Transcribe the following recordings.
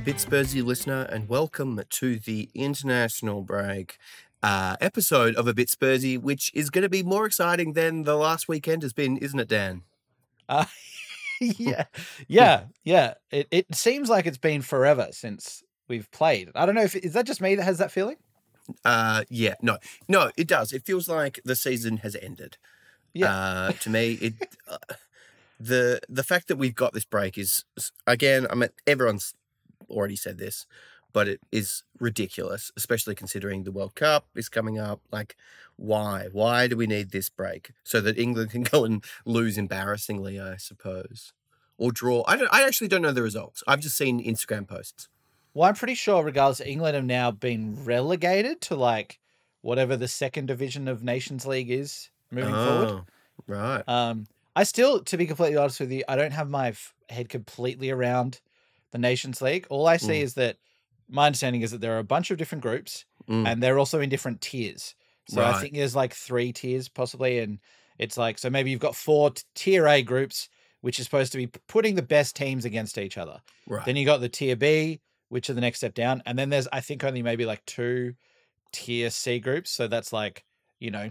Bit Spursy listener, and welcome to the international break uh, episode of A Bit Spursy, which is going to be more exciting than the last weekend has been, isn't it, Dan? Uh, yeah, yeah, yeah. It it seems like it's been forever since we've played. I don't know if is that just me that has that feeling. Uh, yeah, no, no, it does. It feels like the season has ended. Yeah. Uh, to me, it uh, the the fact that we've got this break is again. I mean, everyone's already said this, but it is ridiculous, especially considering the World Cup is coming up. Like, why? Why do we need this break so that England can go and lose embarrassingly? I suppose, or draw. I don't. I actually don't know the results. I've just seen Instagram posts. Well, I'm pretty sure, regardless, England have now been relegated to like whatever the second division of Nations League is moving forward. Oh, Right. Um, I still, to be completely honest with you, I don't have my f- head completely around the Nations League. All I see Mm. is that my understanding is that there are a bunch of different groups, Mm. and they're also in different tiers. So I think there's like three tiers possibly, and it's like so maybe you've got four tier A groups, which is supposed to be putting the best teams against each other. right. Then you got the tier B, which are the next step down, and then there's I think only maybe like two tier C groups. So that's like you know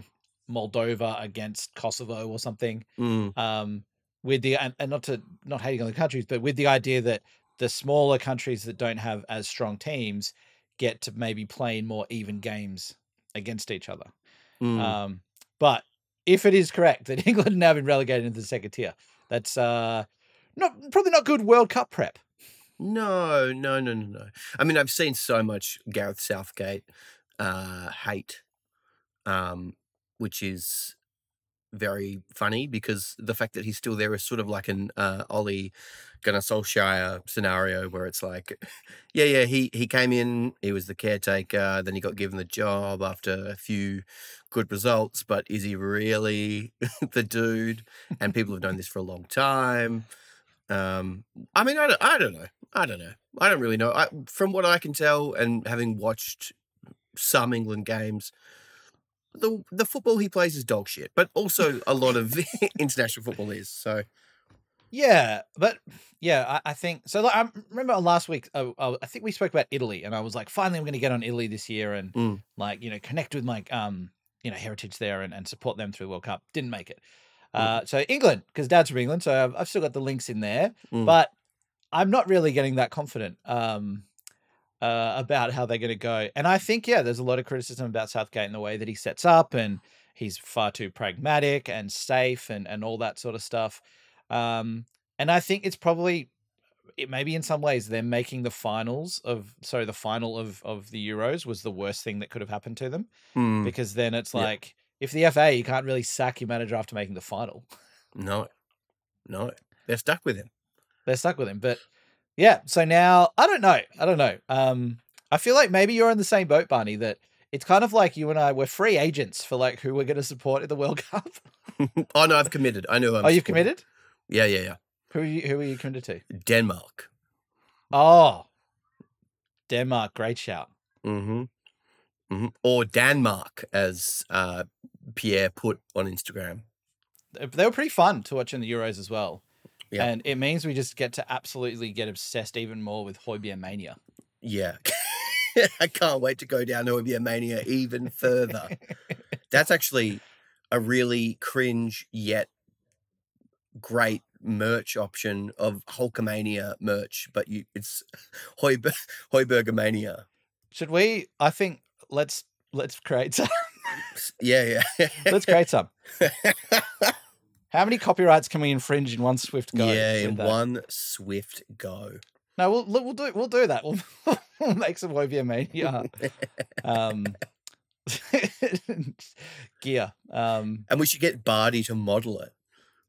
Moldova against Kosovo or something. Mm. Um, with the and, and not to not hating on the countries, but with the idea that the smaller countries that don't have as strong teams get to maybe play in more even games against each other. Mm. Um, but if it is correct that England have now been relegated into the second tier, that's uh not probably not good World Cup prep. No, no, no, no, no. I mean, I've seen so much Gareth Southgate uh, hate, um, which is very funny because the fact that he's still there is sort of like an uh, Ole Gunnar Solskjaer scenario where it's like, yeah, yeah, he he came in, he was the caretaker, then he got given the job after a few good results, but is he really the dude? And people have known this for a long time. Um, I mean, I don't, I don't know. I don't know. I don't really know. I, from what I can tell, and having watched some England games, the the football he plays is dog shit. But also a lot of international football is. So Yeah, but yeah, I, I think so. Like, I remember last week, uh, I think we spoke about Italy, and I was like, finally, I'm going to get on Italy this year and Mm. like you know connect with my um you know heritage there and, and support them through the World Cup. Didn't make it. Mm. Uh, so England, because Dad's from England, so I've, I've still got the links in there, Mm. but I'm not really getting that confident um uh, about how they're going to go. And I think yeah, there's a lot of criticism about Southgate and the way that he sets up, and he's far too pragmatic and safe and and all that sort of stuff. Um, and I think it's probably it maybe in some ways they're making the finals of sorry the final of of the Euros was the worst thing that could have happened to them mm, because then it's Yeah. like if the FA you can't really sack your manager after making the final. no, no, they're stuck with him. They're stuck with him. But yeah, so now I don't know. I don't know. Um I feel like maybe you're in the same boat, Barney, that it's kind of like you and I were free agents for like who we're going to support in the World Cup. oh no, I've committed. I know. I'm oh, you've supporting. committed? Yeah, yeah, yeah. Who are you, who are you committed to? Denmark. Oh, Denmark. Great shout. Mm-hmm. hmm Or Denmark, as uh, Pierre put on Instagram. They were pretty fun to watch in the Euros as well. Yeah. And it means we just get to absolutely get obsessed even more with Højbjerg mania. Yeah. I can't wait to go down to Olympia Mania even further. That's actually a really cringe yet great merch option of Hulkamania merch, but you it's Hoiber- Hoiberger Mania. Should we? I think let's let's create some. Yeah, yeah. let's create some. How many copyrights can we infringe in one swift go? yeah, in that? one swift go. No, we'll we'll do we'll do that. We'll, we'll make some Højbjerg mania. Um, gear. Um, And we should get Bardi to model it.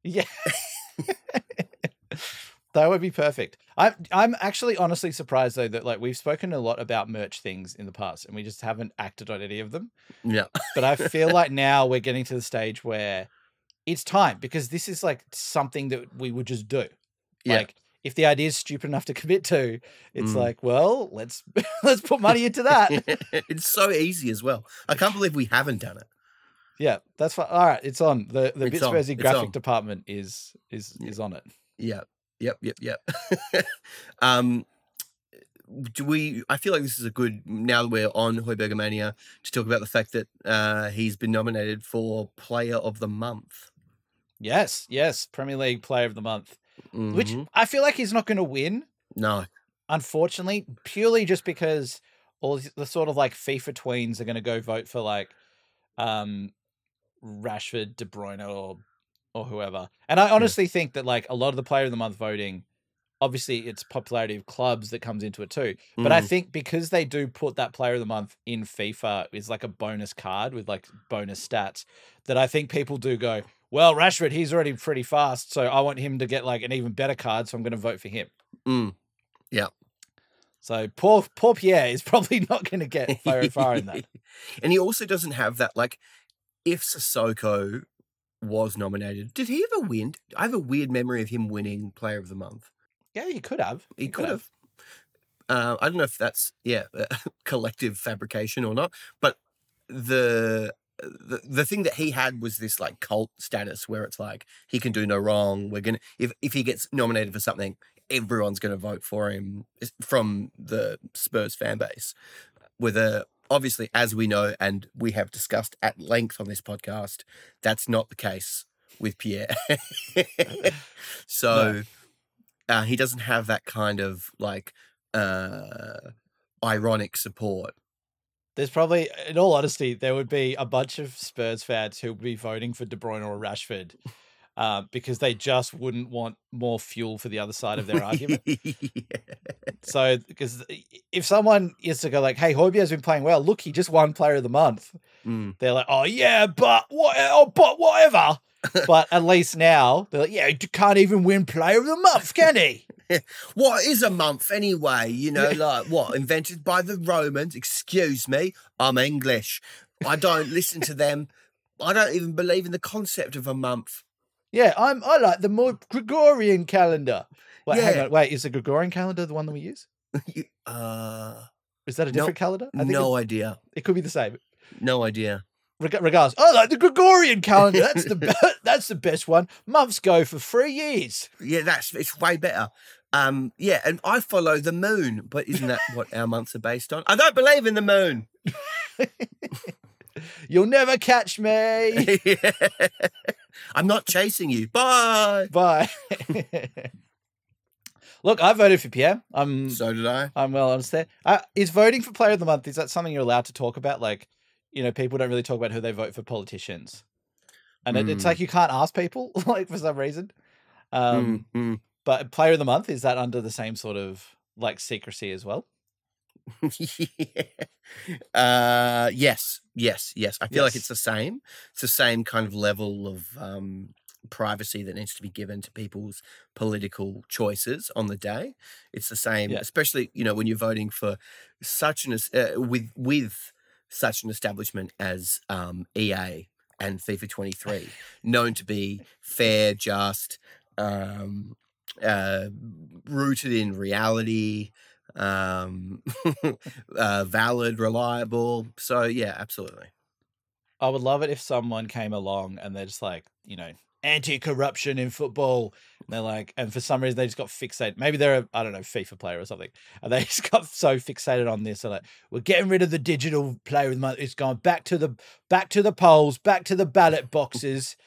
Yeah. that would be perfect. I'm I'm actually honestly surprised though that like we've spoken a lot about merch things in the past and we just haven't acted on any of them. Yeah. But I feel like now we're getting to the stage where it's time because this is like something that we would just do. Yeah. Like if the idea is stupid enough to commit to, it's Mm. like, well, let's let's put money into that. it's so easy as well. I can't believe we haven't done it. yeah, that's fine. All right, it's on. The the It's Bit Spursy graphic department is is Yeah. is on it. Yeah. Yep. Yep. Yep. um, do we? I feel like this is a good now that we're on Hoiberger Mania to talk about the fact that uh, he's been nominated for Player of the Month. Yes, yes, Premier League Player of the Month, which Mhm. I feel like he's not going to win. no, unfortunately, purely just because all the- sort of like FIFA tweens are going to go vote for like um Rashford, De Bruyne, or or whoever. And I honestly think that like a lot of the player of the month voting, obviously it's popularity of clubs that comes into it too. But I Mm. think because they do put that player of the month in FIFA is like a bonus card with like bonus stats that I think people do go, well, Rashford, he's already pretty fast, so I want him to get like an even better card, so I'm going to vote for him. Mm. So poor poor Pierre is probably not going to get very far in that. and he also doesn't have that like if Sissoko was nominated, did he ever win? I have a weird memory of him winning Player of the Month. Yeah, he could have. He You could have. Uh, I don't know if that's yeah collective fabrication or not, but the the the thing that he had was this like cult status where it's like he can do no wrong. We're gonna if if he gets nominated for something, everyone's gonna vote for him from the Spurs fan base. With a obviously, as we know and we have discussed at length on this podcast, that's not the case with Pierre. so uh, he doesn't have that kind of like uh ironic support. There's probably, in all honesty, there would be a bunch of Spurs fans who would be voting for De Bruyne or Rashford uh, because they just wouldn't want more fuel for the other side of their argument. So, because if someone is to go like, "Hey, Højbjerg's been playing well. Look, he just won Player of the Month," Mm. they're like, "Oh yeah, but what? Oh, but whatever." but at least now they're like, "Yeah, he can't even win Player of the Month, can he?" What is a month anyway? You know, like what invented by the Romans? Excuse me, I'm English. I don't listen to them. I don't even believe in the concept of a month. Yeah, I'm. I like the more Gregorian calendar. Wait, hang Yeah. on. Wait, is the Gregorian calendar the one that we use? Uh, Is that a No- different calendar? I think no idea. it could be the same. No idea. Reg- regardless, I like the Gregorian calendar. That's the be- that's the best one. Months go for three years. Yeah, that's it's way better. Um, yeah, and I follow the moon, but isn't that what our months are based on? I don't believe in the moon. You'll never catch me. I'm not chasing you. Bye. Bye. Look, I voted for Pierre. I'm So did I. I'm well honest there. Uh, is voting for Player of the Month is that something you're allowed to talk about? Like, you know, people don't really talk about who they vote for politicians, and it, it's Mm. like you can't ask people like for some reason. Um, Mm, mm. But Player of the Month is that under the same sort of like secrecy as well? uh, yes, yes, yes. I feel like it's the same. It's the same kind of level of um, privacy that needs to be given to people's political choices on the day. It's the same, Yeah. especially you know when you're voting for such an uh, with with such an establishment as um, EA and FIFA 23, known to be fair, just, um, uh, rooted in reality um uh valid reliable so yeah absolutely I would love it if someone came along and they're just like, you know, anti-corruption in football. And they're like, and for some reason they just got fixated. Maybe they're a, I don't know, FIFA player or something. And they just got so fixated on this. They're like, we're getting rid of the digital player. It's gone back to the back to the polls, back to the ballot boxes.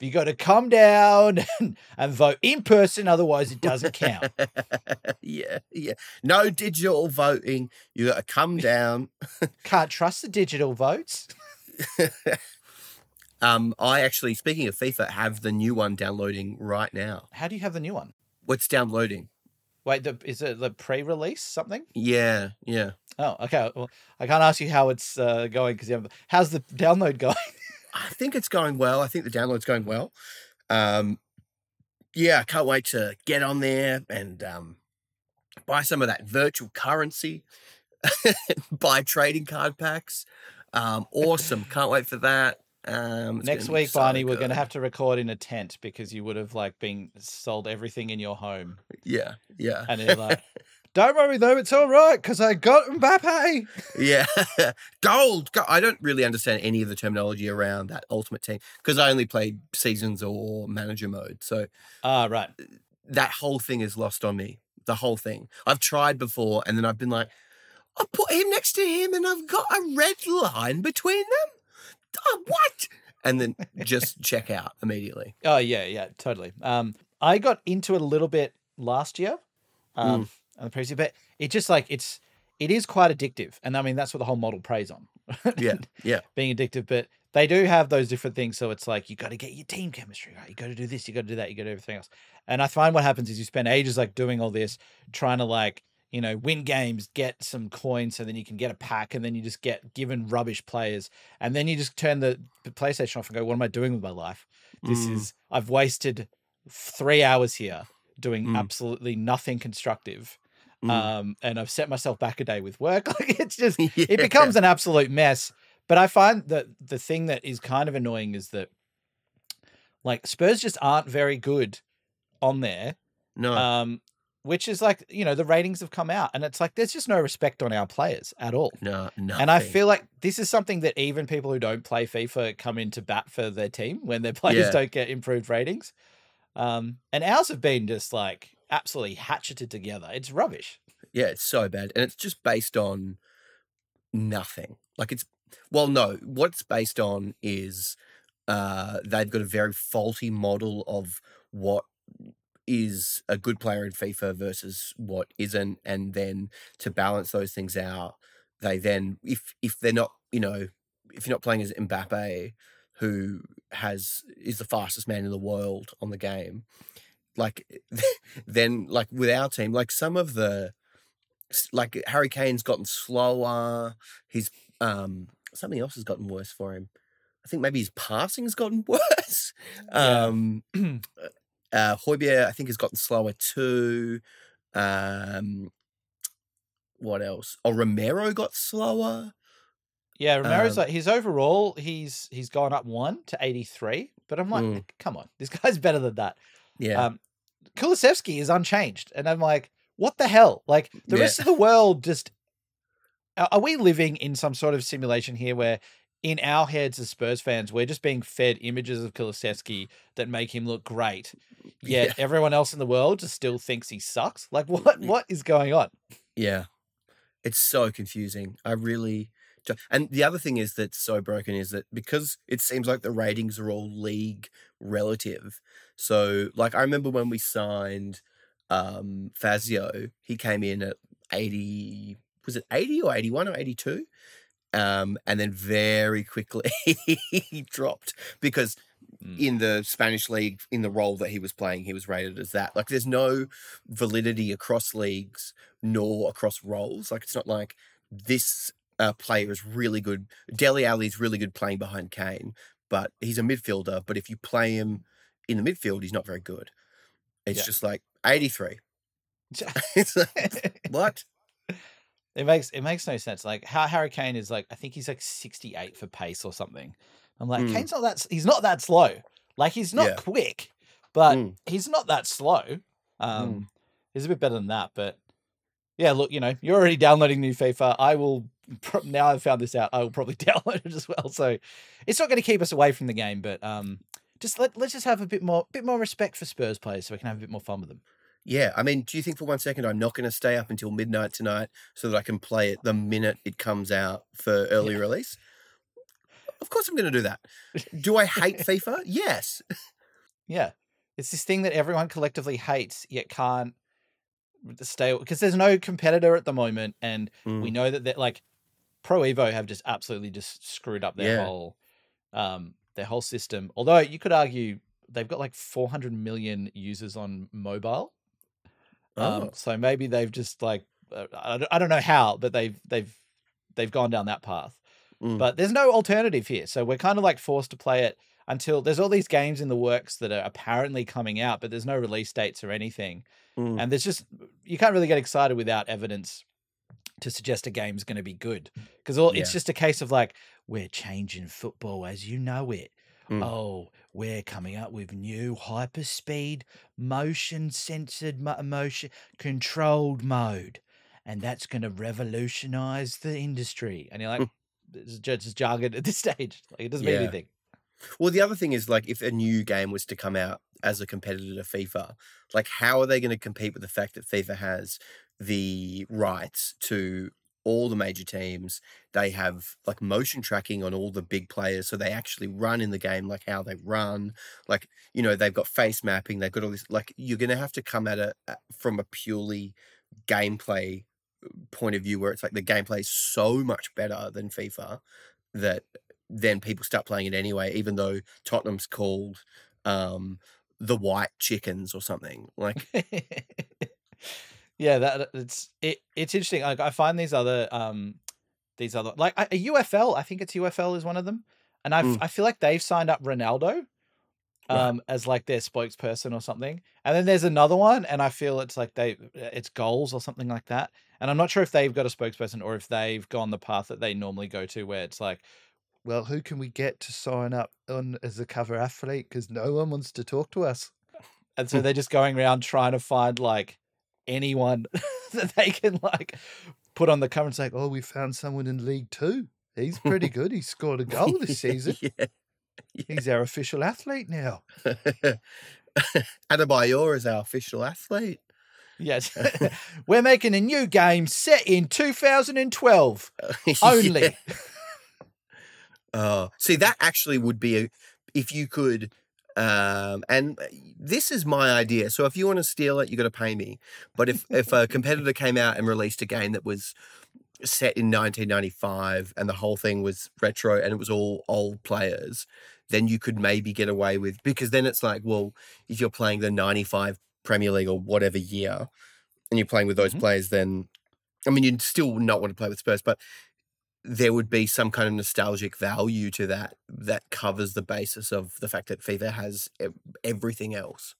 You got to come down and, and vote in person, otherwise it doesn't count. yeah yeah no digital voting you gotta come down Can't trust the digital votes. um i actually speaking of fifa have the new one downloading right now How do you have the new one? what's downloading Wait, the, is it the pre-release something? yeah yeah Oh, okay. Well, I can't ask you how it's uh, going because you have. How's the download going? I think it's going well. I think the download's going well. Um yeah i can't wait to get on there and um buy some of that virtual currency buy trading card packs. Um awesome. Can't wait for that. Um Next week, so Barney, we're going to have to record in a tent because you would have like been sold everything in your home, yeah yeah. And like, "Don't worry though, it's all right because I got Mbappe." Yeah, gold, go- I don't really understand any of the terminology around that ultimate team because I only played seasons or manager mode. So Ah, right. that whole thing is lost on me. the whole thing. I've tried before, and then I've been like, I put him next to him, and I've got a red line between them. Oh, what? And then just check out immediately. Oh yeah, yeah, totally. Um, I got into it a little bit last year, um, Mm. On the previous, but it just like it's it is quite addictive, and I mean that's what the whole model preys on. Yeah, yeah, being addictive, but they do have those different things. So it's like you got to get your team chemistry right. You got to do this, you got to do that, you got to do everything else. And I find what happens is you spend ages like doing all this, trying to like you know win games, get some coins, so then you can get a pack, and then you just get given rubbish players, and then you just turn the, the PlayStation off and go, "What am I doing with my life? This Mm. is I've wasted three hours here doing Mm. absolutely nothing constructive." Mm. Um, and I've set myself back a day with work. Like it's just Yeah. it becomes an absolute mess. But I find that the thing that is kind of annoying is that like Spurs just aren't very good on there. no. Um, which is like, you know, the ratings have come out and it's like there's just no respect on our players at all. no, no. And I feel like this is something that even people who don't play FIFA come into bat for their team when their players Yeah. don't get improved ratings. Um, and ours have been just like absolutely hatcheted together. It's rubbish. Yeah, it's so bad. And it's just based on nothing. Like it's well, no, what it's based on is uh they've got a very faulty model of what is a good player in FIFA versus what isn't, and then to balance those things out, they then if if they're not, you know, if you're not playing as Mbappe, who has is the fastest man in the world on the game, like then like with our team, like some of the like Harry Kane's gotten slower. He's um something else has gotten worse for him. I think maybe his passing's gotten worse. Yeah. Um uh Højbjerg, I think has gotten slower too. Um what else? Oh Romero got slower. Yeah, Romero's Um, like his overall, he's he's gone up one to eighty three. But I'm like, Mm. come on, this guy's better than that. Yeah. Um, Kulusevski is unchanged, and I'm like, what the hell? Like the Yeah. rest of the world just are we living in some sort of simulation here where in our heads as Spurs fans, we're just being fed images of Kulusevski that make him look great, yet Yeah. everyone else in the world just still thinks he sucks. Like what mm. what is going on? Yeah. It's so confusing. I really and the other thing is that's so broken is that because it seems like the ratings are all league relative. So like I remember when we signed um Fazio, he came in at 80 was it 80 or 81 or 82? Um and then very quickly he dropped because Mm. in the Spanish league, in the role that he was playing, he was rated as that. Like, there's no validity across leagues nor across roles. Like, it's not like this uh, player is really good. Dele Alli is really good playing behind Kane, but he's a midfielder. But if you play him in the midfield, he's not very good. It's Yeah. just like 83. it's like, what? It makes it makes no sense. Like how Harry Kane is like, I think he's like sixty eight for pace or something. I'm like, Mm. Kane's not that. He's not that slow. Like he's not Yeah. quick, but Mm. he's not that slow. Um, he's a bit better than that. But yeah, look, you know, you're already downloading new FIFA. I will now. I've found this out. I will probably download it as well. So it's not going to keep us away from the game, but um, just let let's just have a bit more bit more respect for Spurs players, so we can have a bit more fun with them. Yeah, I mean, do you think for one second I'm not going to stay up until midnight tonight so that I can play it the minute it comes out for early Yeah. release? Of course, I'm going to do that. Do I hate FIFA? Yes. Yeah. It's this thing that everyone collectively hates yet can't stay because there's no competitor at the moment and we Mm, know that they're like Pro Evo have just absolutely just screwed up their Yeah. whole um their whole system. Although you could argue they've got like 400 million users on mobile. Um Oh. so maybe they've just like uh, I don't, I don't know how but they've they've they've gone down that path. mm, But there's no alternative here. So we're kind of like forced to play it until there's all these games in the works that are apparently coming out, but there's no release dates or anything. mm. And there's just, you can't really get excited without evidence to suggest a game's going to be good. Because it's just a case of like, we're changing football as you know it. Mm. Oh, we're coming up with new hyperspeed, motion censored mo- motion controlled mode. And that's going to revolutionize the industry. And you're like, it's just jargon at this stage. Like, it doesn't mean anything. Well, the other thing is like if a new game was to come out as a competitor to FIFA. Like, how are they going to compete with the fact that FIFA has the rights to all the major teams? They have like motion tracking on all the big players, so they actually run in the game like how they run. Like, you know, they've got face mapping, they've got all this. Like, you're going to have to come at it from a purely gameplay uh, point of view where it's like the gameplay is so much better than FIFA that then people start playing it anyway, even though Tottenham's called um, the White Chickens or something. Like, yeah, that it's it, it's interesting. Like I find these other um these other like a UFL. I think it's UFL is one of them, and I Mm. I feel like they've signed up Ronaldo Right. um as like their spokesperson or something. And then there's another one, and I feel it's like they it's goals or something like that. And I'm not sure if they've got a spokesperson or if they've gone the path that they normally go to, where it's like, well, who can we get to sign up on as a cover athlete? Because no one wants to talk to us. And so they're just going around trying to find like anyone that they can like put on the cover and say, "Oh, we found someone in League Two. He's pretty good. He scored a goal this season. yeah. He's our official athlete now." Adebayor is our official athlete. Yes, we're making a new game set in 2012 only. Yeah. Oh, see, that actually would be a, if you could, um, and this is my idea. So if you want to steal it, you got to pay me. But if if a competitor came out and released a game that was set in 1995 and the whole thing was retro and it was all old players, then you could maybe get away with because then it's like, well, if you're playing the 95 Premier League or whatever year, and you're playing with those Mhm. players, then I mean, you'd still not want to play with Spurs, but there would be some kind of nostalgic value to that that covers the basis of the fact that FIFA has everything else.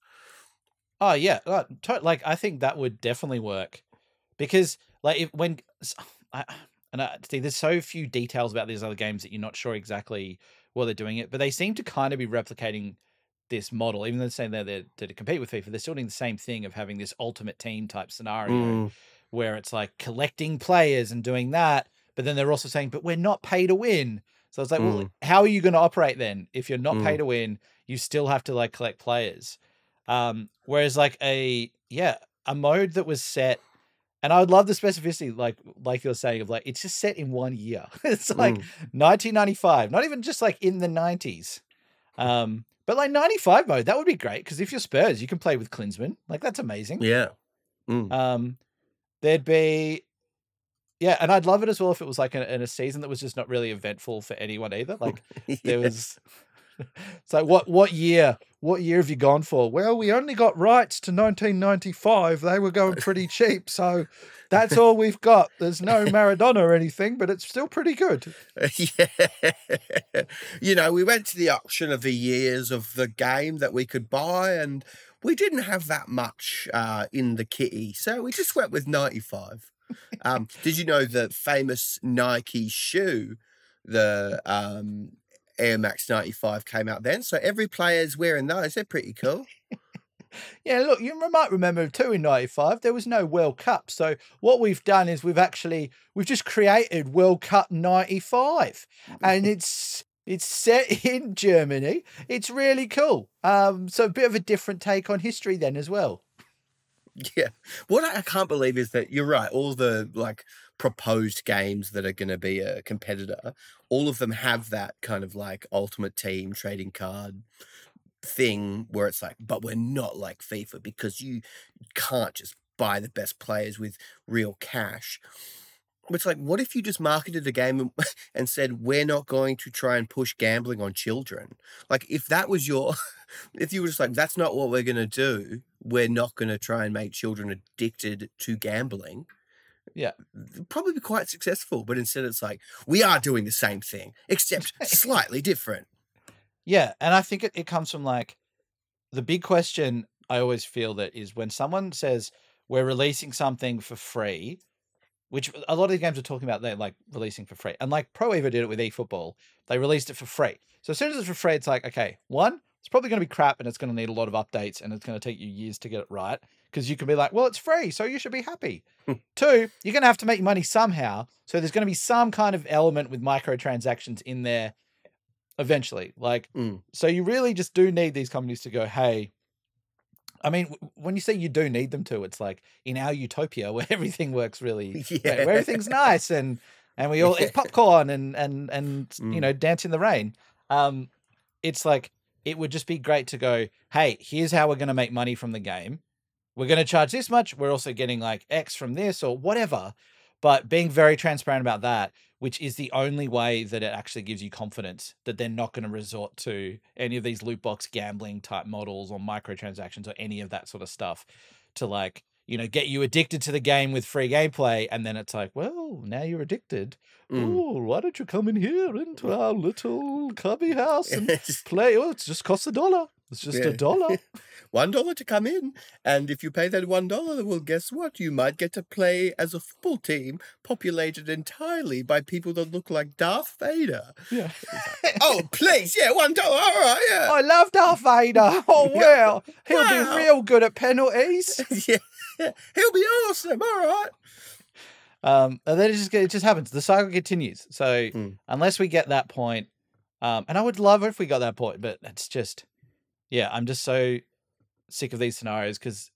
Oh yeah, uh, like I think that would definitely work because like if when I, and I see there's so few details about these other games that you're not sure exactly what they're doing it, but they seem to kind of be replicating this model, even though they're saying they're there to compete with FIFA. They're still doing the same thing of having this ultimate team type scenario Mm, where it's like collecting players and doing that, but then they're also saying, but we're not pay to win. So it's like, well, Mm. how are you going to operate then if you're not pay Mm. to win? You still have to like collect players. Um, whereas like a yeah, a mode that was set, and I would love the specificity, like like you're saying, of like it's just set in one year. it's like mm. 1995, not even just like in the 90s. Um, but like 95 mode, that would be great because if you're Spurs, you can play with Klinsmann. Like that's amazing. yeah. Mm. Um, there'd be, yeah, and I'd love it as well if it was like in, in a season that was just not really eventful for anyone either. Like there was, it's like what what year? What year have you gone for? Well, we only got rights to 1995. They were going pretty cheap, so that's all we've got. There's no Maradona or anything, but it's still pretty good. yeah. you know, we went to the auction of the years of the game that we could buy, and we didn't have that much uh, in the kitty, so we just went with 95. Um, did you know the famous Nike shoe, the um, Air Max 95 came out then? So every player's wearing those. They're pretty cool. Yeah, look, you might remember too in '95 there was no World Cup. So what we've done is we've actually we've just created World Cup '95, and it's it's set in Germany. It's really cool. Um, so a bit of a different take on history then as well. Yeah. What I can't believe is that you're right. All the like proposed games that are going to be a competitor, all of them have that kind of like ultimate team trading card thing where it's like, but we're not like FIFA because you can't just buy the best players with real cash. It's like, what if you just marketed a game and- and said, we're not going to try and push gambling on children? Like, if that was your, if you were just like, that's not what we're going to do, we're not going to try and make children addicted to gambling. Yeah. Probably be quite successful. But instead, it's like, we are doing the same thing, except slightly different. Yeah, and I think it, it comes from like the big question I always feel that is when someone says we're releasing something for free, which a lot of the games are talking about they're like releasing for free. And like Pro Evo did it with eFootball. They released it for free. So as soon as it's for free, it's like, okay, one, it's probably going to be crap and it's going to need a lot of updates and it's going to take you years to get it right. Because you can be like, well, it's free, so you should be happy. Two, you're going to have to make money somehow. So there's going to be some kind of element with microtransactions in there eventually. Like, Mm. so you really just do need these companies to go, hey, I mean, when you say you do need them to, it's like in our utopia where everything works really, Yeah. where, where everything's nice and and we all eat popcorn and and and you Mm. know dance in the rain. Um, it's like it would just be great to go, hey, here's how we're going to make money from the game. We're going to charge this much. We're also getting like X from this or whatever. But being very transparent about that, which is the only way that it actually gives you confidence that they're not going to resort to any of these loot box gambling type models or microtransactions or any of that sort of stuff to like, you know, get you addicted to the game with free gameplay. And then it's like, well, now you're addicted. Mm. Oh, why don't you come in here into our little cubby house and play? Oh, it just costs a dollar. It's just Yeah. a dollar. one dollar to come in, and if you pay that one dollar, well, guess what? You might get to play as a football team populated entirely by people that look like Darth Vader. yeah. oh, please, yeah, one dollar. All right, yeah. I love Darth Vader. Oh, wow. He'll Wow. be real good at penalties. yeah, he'll be awesome. All right. Um, and then it just it just happens. The cycle continues. So Mm. unless we get that point, um, and I would love it if we got that point, but it's just, yeah, I'm just so sick of these scenarios because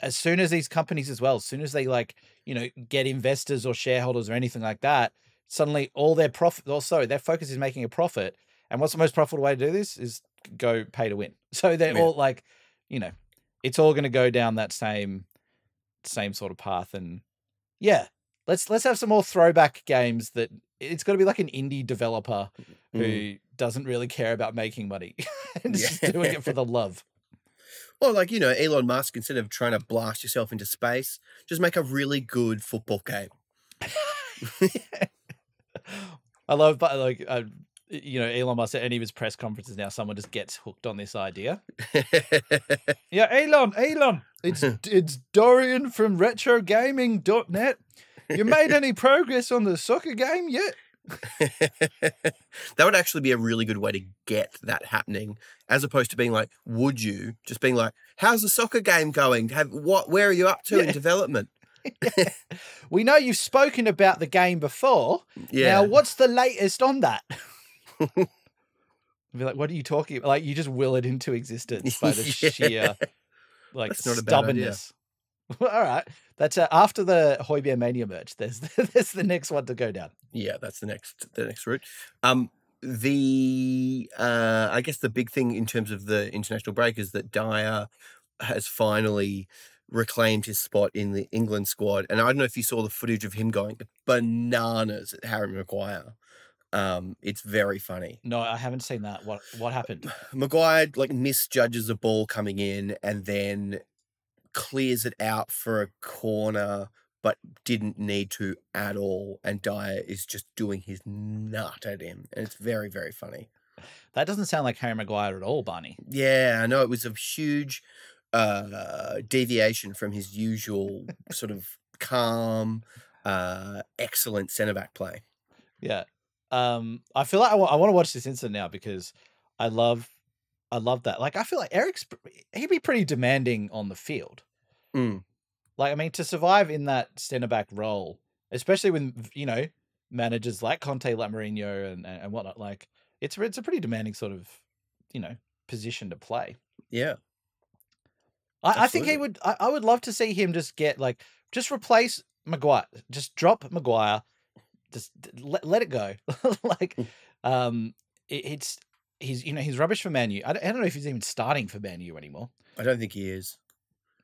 as soon as these companies as well, as soon as they like, you know, get investors or shareholders or anything like that, suddenly all their profit, or sorry, their focus is making a profit. And what's the most profitable way to do this is go pay to win. So they're Yeah. all like, you know, it's all going to go down that same, same sort of path. And yeah, let's let's have some more throwback games that it's got to be like an indie developer Mm. Doesn't really care about making money and is just doing it for the love. Or like you know, Elon Musk, instead of trying to blast yourself into space, just make a really good football game. I love, but like, uh, you know, Elon Musk at any of his press conferences now, someone just gets hooked on this idea. Yeah, Elon, Elon, it's it's Dorian from RetroGaming.net. You made any progress on the soccer game yet? that would actually be a really good way to get that happening, as opposed to being like, "Would you?" Just being like, "How's the soccer game going? Have what? Where are you up to Yeah. in development?" We know you've spoken about the game before. Yeah, Now, what's the latest on that? Be like, what are you talking about? Like, you just will it into existence by the Yeah. sheer, like, That's not a bad idea. stubbornness. All right, that's uh, after the Højbjerg Mania merch. There's there's the next one to go down. yeah, that's the next the next route. Um, the uh, I guess the big thing in terms of the international break is that Dier has finally reclaimed his spot in the England squad, and I don't know if you saw the footage of him going bananas at Harry Maguire. Um, it's very funny. No, I haven't seen that. What what happened? Maguire like misjudges a ball coming in and then clears it out for a corner, but didn't need to at all. And Dier is just doing his nut at him, and it's very very funny. That doesn't sound like Harry Maguire at all, Barney. Yeah, I know it was a huge uh, deviation from his usual sort of calm, uh, excellent centre back play. Yeah. Um, I feel like I want to watch this incident now because I love, I love that. Like, I feel like Eric's he'd be pretty demanding on the field. Mm. Like, I mean, to survive in that centre back role, especially when you know managers like Conte, like Mourinho, and and and whatnot, like it's it's a pretty demanding sort of you know position to play. Yeah, I, I think he would. I, I would love to see him just get like just replace Maguire, just drop Maguire, just let, let it go. like, um, it, it's he's you know he's rubbish for Manu. I don't, I don't know if he's even starting for Manu anymore. I don't think he is.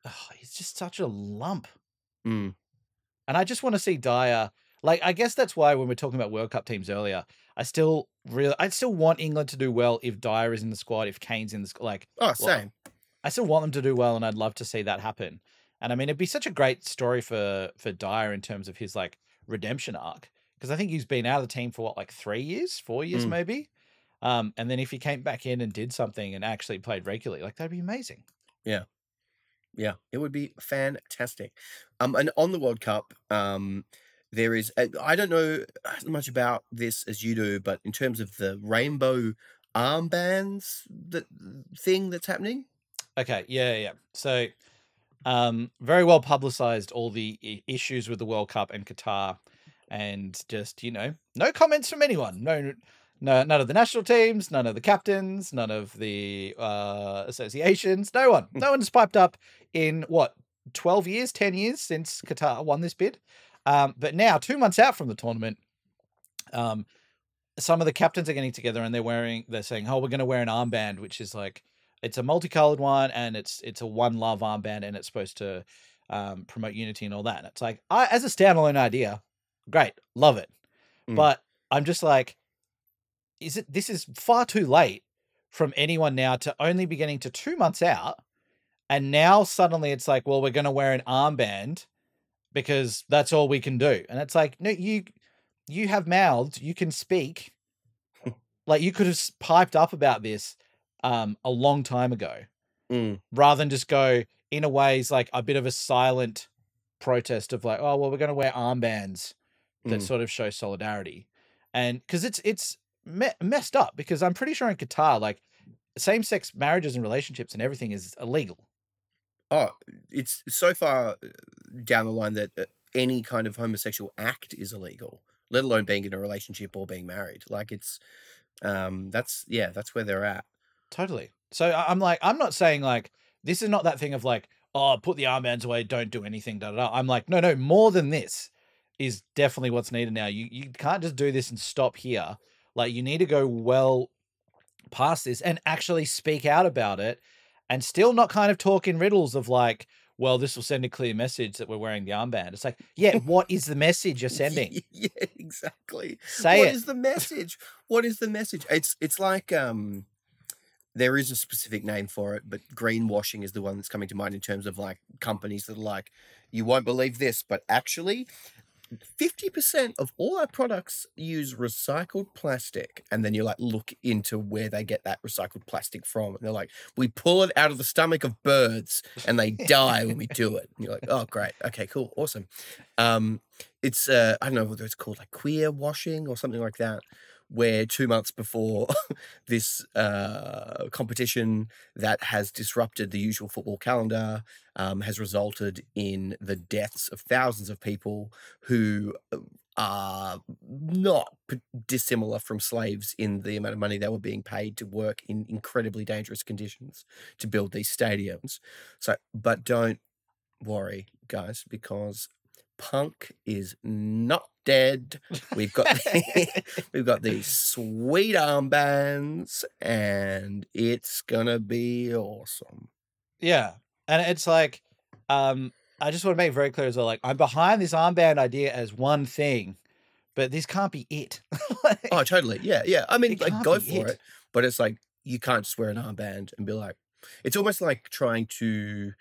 Oh, he's just such a lump, Mm. and I just want to see Dier. Like, I guess that's why when we're talking about World Cup teams earlier, I still really, I still want England to do well if Dier is in the squad, if Kane's in the squad. Like, Oh, same. I still want them to do well, and I'd love to see that happen. And I mean, it'd be such a great story for for Dier in terms of his like redemption arc, because I think he's been out of the team for what like three years, four years Mm. maybe. Um, and then if he came back in and did something and actually played regularly, like that'd be amazing. Yeah, Yeah, it would be fantastic. Um, and on the World Cup, um, there is uh, I don't know as much about this as you do, but in terms of the rainbow armbands that thing that's happening, Okay, yeah, yeah. yeah. So, um, very well publicized all the issues with the World Cup and Qatar, and just you know, no comments from anyone. No, No, none of the national teams, none of the captains, none of the uh, associations. No one. No one's piped up in what twelve years, ten years since Qatar won this bid. Um, but now, two months out from the tournament, um, some of the captains are getting together and they're wearing. They're saying, "Oh, we're going to wear an armband, which is like it's a multicolored one and it's it's a one love armband and it's supposed to um, promote unity and all that." And it's like, I as a standalone idea, great, love it, Mm. but I'm just like is it this is far too late from anyone now to only be getting to two months out and now suddenly it's like well we're going to wear an armband because that's all we can do and it's like no you you have mouths you can speak like you could have piped up about this um a long time ago Mm. rather than just go in a ways like a bit of a silent protest of like oh well we're going to wear armbands that Mm. sort of show solidarity and because it's it's me- messed up because i'm pretty sure in qatar like same-sex marriages and relationships and everything is illegal Oh, it's so far uh, down the line that uh, any kind of homosexual act is illegal, let alone being in a relationship or being married. Like it's, um, that's yeah, that's where they're at. totally so i'm like i'm not saying like this is not that thing of like oh put the armbands away don't do anything da, da, da. i'm like no no more than this is definitely what's needed now you you can't just do this and stop here like you need to go well past this and actually speak out about it and still not kind of talk in riddles of like well this will send a clear message that we're wearing the armband it's like yeah what is the message you're sending yeah, exactly. say What it is the message? What is the message? It's it's like um there is a specific name for it, but greenwashing is the one that's coming to mind in terms of like companies that are like, you won't believe this, but actually 50% of all our products use recycled plastic. And then you like look into where they get that recycled plastic from. And they're like, we pull it out of the stomach of birds and they die when we do it. And you're like, oh, great. Okay, cool. Awesome. Um, it's, uh, I don't know whether it's called like queer washing or something like that, where two months before this uh, competition that has disrupted the usual football calendar um, has resulted in the deaths of thousands of people who uh, are not dissimilar from slaves in the amount of money they were being paid to work in incredibly dangerous conditions to build these stadiums. So, but don't worry, guys, because punk is not dead. We've got we've got these sweet armbands, and it's gonna be awesome. Yeah. And it's like, um, I just want to make it very clear as well. Like, I'm behind this armband idea as one thing, but this can't be it. Like, Oh, totally. Yeah, yeah. I mean, like, go for it. it. But it's like you can't just wear an armband and be like, it's almost like trying to,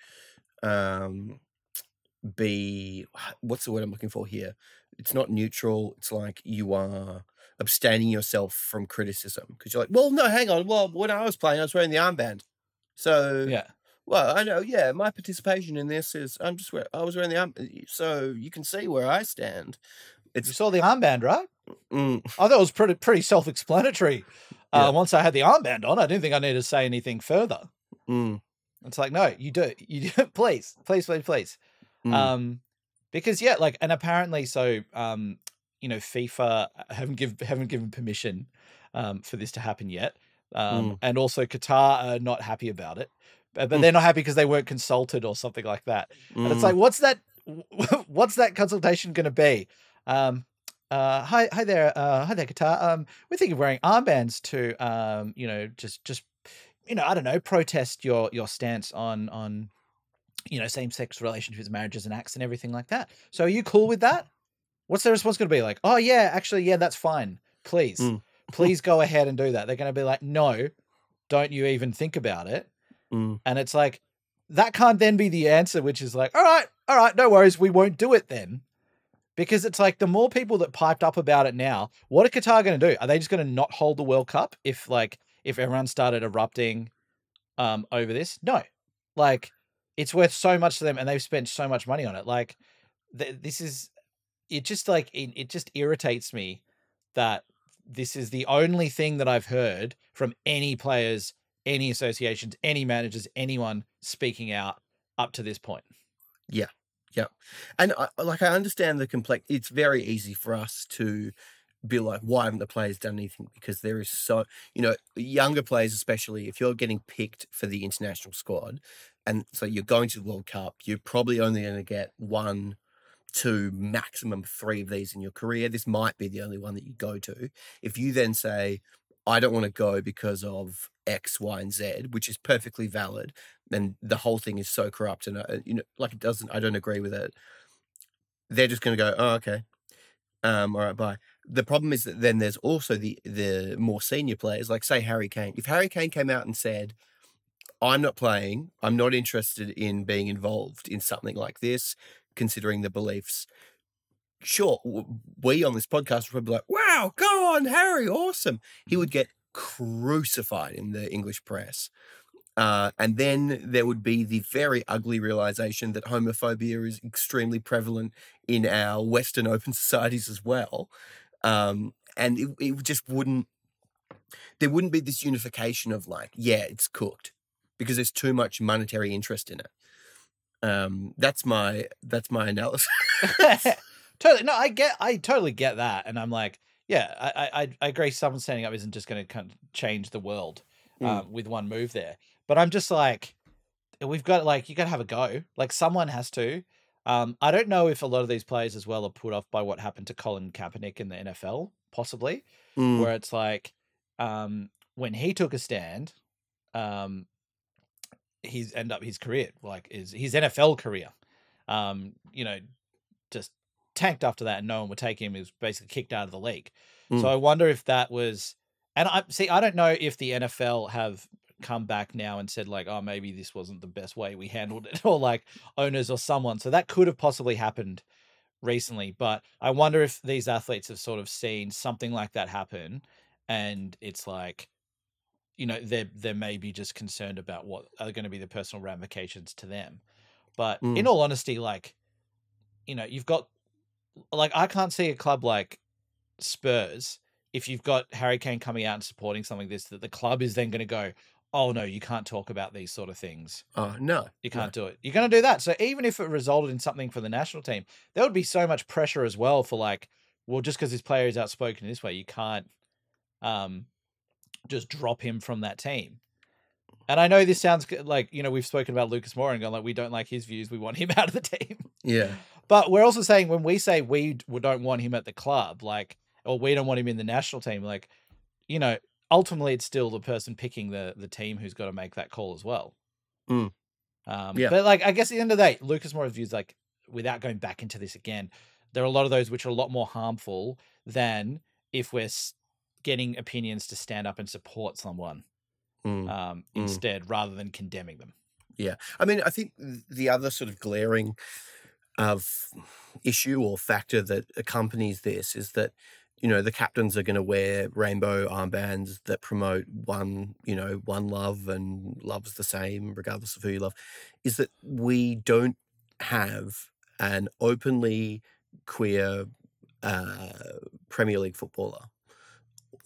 um, be what's the word I'm looking for here? It's not neutral. It's like you are abstaining yourself from criticism because you're like, well, no, hang on. Well, when I was playing, I was wearing the armband. So yeah. Well, I know, yeah. My participation in this is I'm just wear I was wearing the arm, so you can see where I stand. You saw the armband, right? mm, I thought it was pretty pretty self explanatory. Yeah. Uh, once I had the armband on, I didn't think I needed to say anything further. mm, It's like, no, you do. You do. please, please, please, please. Mm. Um, because yeah, like, and apparently, so um, you know, FIFA haven't give haven't given permission um for this to happen yet. Um, Mm. and also Qatar are not happy about it, but, but Mm. they're not happy because they weren't consulted or something like that. And it's mm. like, what's that? What's that consultation going to be? Um, uh, hi, hi there, uh, hi there, Qatar. Um, we're thinking of wearing armbands to, um, you know, just, just, you know, I don't know, protest your your stance on on, you know, same sex relationships, marriages, and acts, and everything like that. So, are you cool with that? What's their response going to be? Like, oh yeah, actually, yeah, that's fine. Please, Mm. please go ahead and do that. They're going to be like, no, don't you even think about it. Mm. And it's like, that can't then be the answer, which is like, all right, all right, no worries, we won't do it then. Because it's like the more people that piped up about it now, what are Qatar going to do? Are they just going to not hold the World Cup if like if everyone started erupting um over this? No. Like it's worth so much to them and they've spent so much money on it. Like th- this is it just like it, it just irritates me that this is the only thing that I've heard from any players, any associations, any managers, anyone speaking out up to this point. Yeah yeah and I, like I understand the complex. It's very easy for us to be like, why haven't the players done anything? Because there is so, you know, younger players, especially if you're getting picked for the international squad, and so you're going to the World Cup, you're probably only going to get one, two, maximum three of these in your career. This might be the only one that you go to. If you then say, I don't want to go because of X, Y, and Z, which is perfectly valid, then the whole thing is so corrupt, and uh, you know, like it doesn't. I don't agree with it. They're just going to go, oh, okay, um, all right, bye. The problem is that then there's also the the more senior players, like say Harry Kane. If Harry Kane came out and said, "I'm not playing. I'm not interested in being involved in something like this," considering the beliefs. Sure, we on this podcast would be like, "Wow, go on, Harry, awesome." He would get crucified in the English press. Uh, and then there would be the very ugly realization that homophobia is extremely prevalent in our Western open societies as well. Um, and it, it just wouldn't, there wouldn't be this unification of like, yeah, it's cooked because there's too much monetary interest in it. Um, that's my, that's my analysis. totally. No, I get, I totally get that. And I'm like, yeah, I, I, I agree. Someone standing up isn't just going to kind of change the world Mm. um, with one move there. But I'm just like, we've got like, you got to have a go. Like, someone has to. Um, I don't know if a lot of these players as well are put off by what happened to Colin Kaepernick in the NFL, possibly, Mm, where it's like, um, when he took a stand, um, he's end up his career, like his his NFL career, um, you know, just tanked after that, and no one would take him. He was basically kicked out of the league. Mm. So I wonder if that was, and I see. I don't know if the NFL have come back now and said like, oh, maybe this wasn't the best way we handled it, or like owners or someone. So that could have possibly happened recently, but I wonder if these athletes have sort of seen something like that happen, and it's like, you know, they're they're maybe just concerned about what are going to be the personal ramifications to them. But in Mm. all honesty, like, you know, you've got like I can't see a club like Spurs if you've got Harry Kane coming out and supporting something like this that the club is then going to go, oh no, you can't talk about these sort of things. oh, no. You can't do it. You're going to do that. So even if it resulted in something for the national team, there would be so much pressure as well for like, well, just because this player is outspoken in this way, you can't um just drop him from that team. And I know this sounds like you know we've spoken about Lucas Moura and gone like we don't like his views, we want him out of the team. Yeah. But we're also saying when we say we don't want him at the club, like, or we don't want him in the national team, like, you know, ultimately it's still the person picking the the team who's got to make that call as well. Mm. Um, Yeah. But like, I guess at the end of the day, Lucas Moura's views, like, without going back into this again, there are a lot of those which are a lot more harmful than if we're getting opinions to stand up and support someone Mm. um, Mm. instead, rather than condemning them. Yeah. I mean, I think the other sort of glaring of issue or factor that accompanies this is that you know the captains are going to wear rainbow armbands that promote one you know one love and love's the same regardless of who you love is that we don't have an openly queer uh, Premier League footballer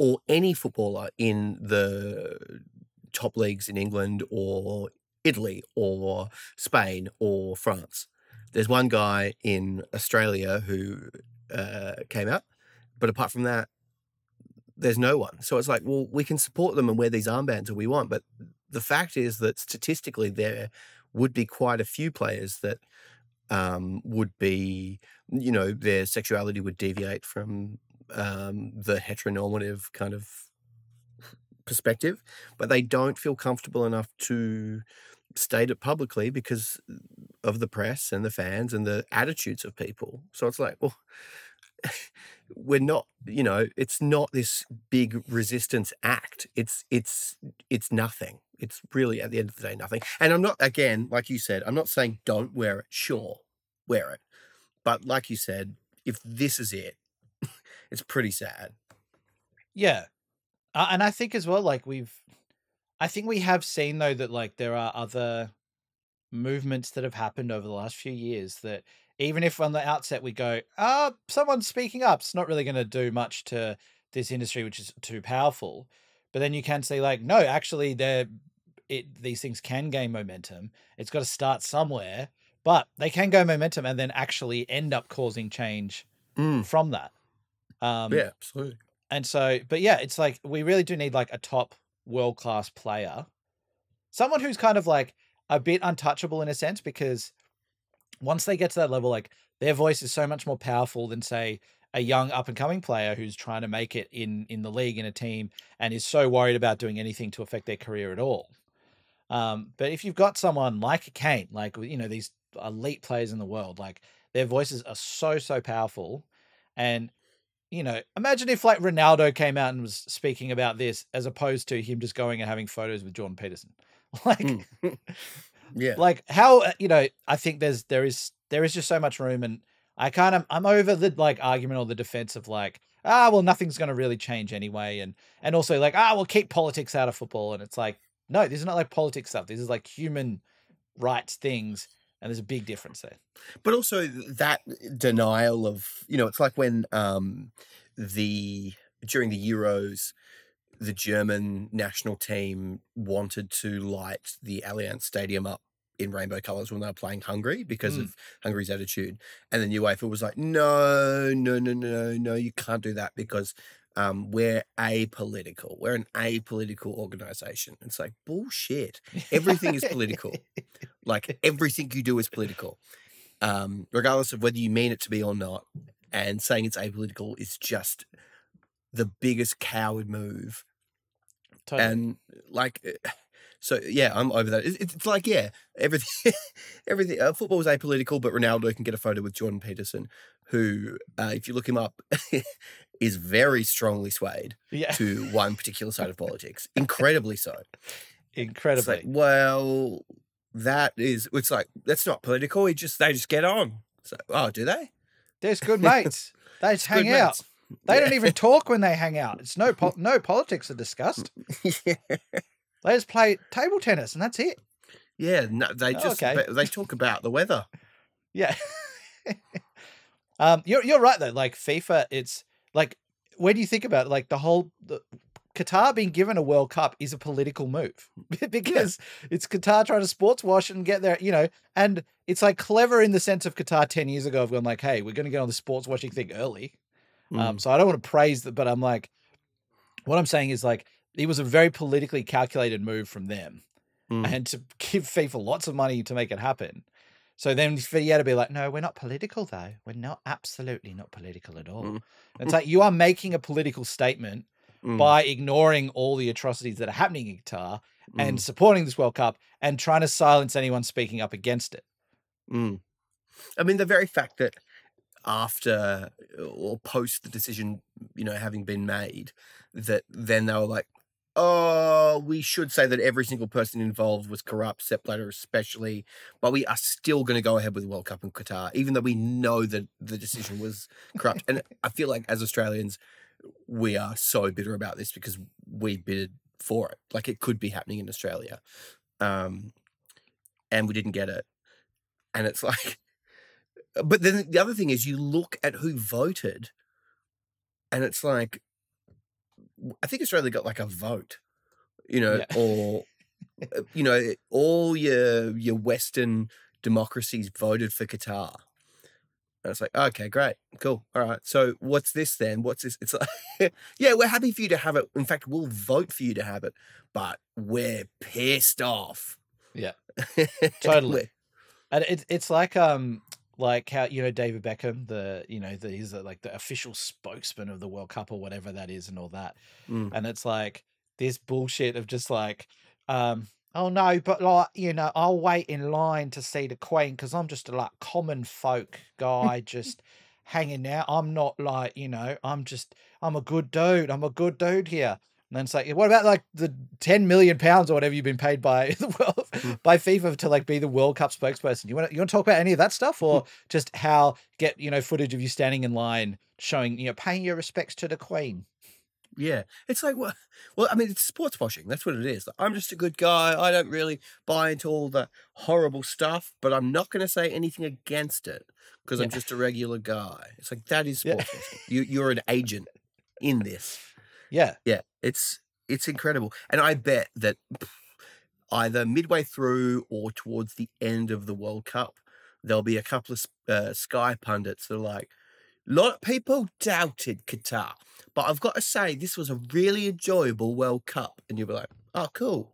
or any footballer in the top leagues in England or Italy or Spain or France. There's one guy in Australia who uh, came out, but apart from that, there's no one. So it's like, well, we can support them and wear these armbands if we want, but the fact is that statistically there would be quite a few players that um, would be, you know, their sexuality would deviate from um, the heteronormative kind of perspective, but they don't feel comfortable enough to state it publicly because of the press and the fans and the attitudes of people. So it's like, well, we're not, you know, it's not this big resistance act. It's it's it's nothing. It's really at the end of the day nothing. And I'm not again, like you said, I'm not saying don't wear it. Sure, wear it. But like you said, if this is it, it's pretty sad. Yeah. Uh, and I think as well, like we've, I think we have seen though that like there are other movements that have happened over the last few years that even if on the outset we go, ah, someone's speaking up, it's not really going to do much to this industry, which is too powerful. But then you can say like, no, actually, they're it. These things can gain momentum. It's got to start somewhere, but they can go momentum and then actually end up causing change Mm, from that. Um, yeah, absolutely. And so, but yeah, it's like we really do need like a top world class player, someone who's kind of like a bit untouchable in a sense because once they get to that level, like their voice is so much more powerful than say a young up and coming player who's trying to make it in in the league in a team and is so worried about doing anything to affect their career at all. Um, but if you've got someone like Kane, like you know these elite players in the world, like their voices are so so powerful, and you know, imagine if like Ronaldo came out and was speaking about this as opposed to him just going and having photos with Jordan Peterson. Like, Mm. yeah. like how uh, you know, I think there's there is there is just so much room, and I kind of I'm over the like argument or the defense of like ah well nothing's going to really change anyway, and and also like ah we'll keep politics out of football, and it's like no, this is not like politics stuff. This is like human rights things, and there's a big difference there. but also that denial of you know it's like when um the during the euros the german national team wanted to light the allianz stadium up in rainbow colors when they were playing hungary because Mm. of hungary's attitude and then uefa was like no no no no no you can't do that because um, we're apolitical. We're an apolitical organization. It's like bullshit. Everything is political. Like everything you do is political, um, regardless of whether you mean it to be or not. And saying it's apolitical is just the biggest coward move. Totally. And like, eh, so yeah, I'm over that. It's, it's like yeah, everything, everything. Uh, football is apolitical, but Ronaldo can get a photo with Jordan Peterson, who, uh, if you look him up, is very strongly swayed yeah, to one particular side of politics. Incredibly so. Incredibly. like, well, that is. It's like that's not political. It just they just get on. So, oh, do they? There's good mates. They just hang out. mates. They Yeah. don't even talk when they hang out. It's no po- no politics are discussed. yeah. They just play table tennis and that's it. Yeah, no, they Oh, just okay. they, they talk about the weather. Yeah. um, you're you're right though. Like FIFA, it's like when you think about it, like the whole the, Qatar being given a World Cup is a political move because it's Qatar trying to sports wash and get there, you know, and it's like clever in the sense of Qatar ten years ago of going like, hey, we're going to get on the sports washing thing early. Um, so I don't want to praise that, but I'm like, what I'm saying is like it was a very politically calculated move from them, Mm. and to give FIFA lots of money to make it happen. So then for you to be like, no, we're not political though. We're not absolutely not political at all. Mm. It's like you are making a political statement Mm, by ignoring all the atrocities that are happening in Qatar and mm, supporting this World Cup and trying to silence anyone speaking up against it. mm. I mean, the very fact that after or post the decision, you know, having been made, that then they were like, "Oh, we should say that every single person involved was corrupt, Sepp Blatter especially, but we are still going to go ahead with the World Cup in Qatar, even though we know that the decision was corrupt." and I feel like as Australians, we are so bitter about this because we bid for it. Like it could be happening in Australia, um, and we didn't get it. And it's like, but then the other thing is, you look at who voted, and it's like, I think Australia got like a vote, you know, Yeah. or uh, you know, all your your Western democracies voted for Qatar. And it's like, okay, great, cool, all right. So what's this then? What's this? It's like, yeah, we're happy for you to have it. In fact, we'll vote for you to have it, but we're pissed off. Yeah. Totally. And it's it's like um like how you know David Beckham, the you know the, he's like the official spokesman of the World Cup or whatever that is, and all that. Mm. And it's like this bullshit of just like, um, oh no, but like you know, I'll wait in line to see the Queen because I'm just a like common folk guy, just hanging out. I'm not like you know, I'm just I'm a good dude. I'm a good dude here. And then it's like, what about like the ten million pounds or whatever you've been paid by the world Mm. by FIFA to like be the World Cup spokesperson? You want to you want to talk about any of that stuff, or just how get you know footage of you standing in line showing you know paying your respects to the Queen? Yeah, it's like well, well, I mean, it's sports washing. That's what it is. Like, I'm just a good guy. I don't really buy into all the horrible stuff, but I'm not going to say anything against it because I'm just a regular guy. It's like that is Yeah. sports washing. You, you're an agent in this. Yeah, Yeah, it's it's incredible, and I bet that either midway through or towards the end of the World Cup, there'll be a couple of uh, Sky pundits that are like, lot of people doubted Qatar, but I've got to say this was a really enjoyable World Cup, and you'll be like, oh, cool,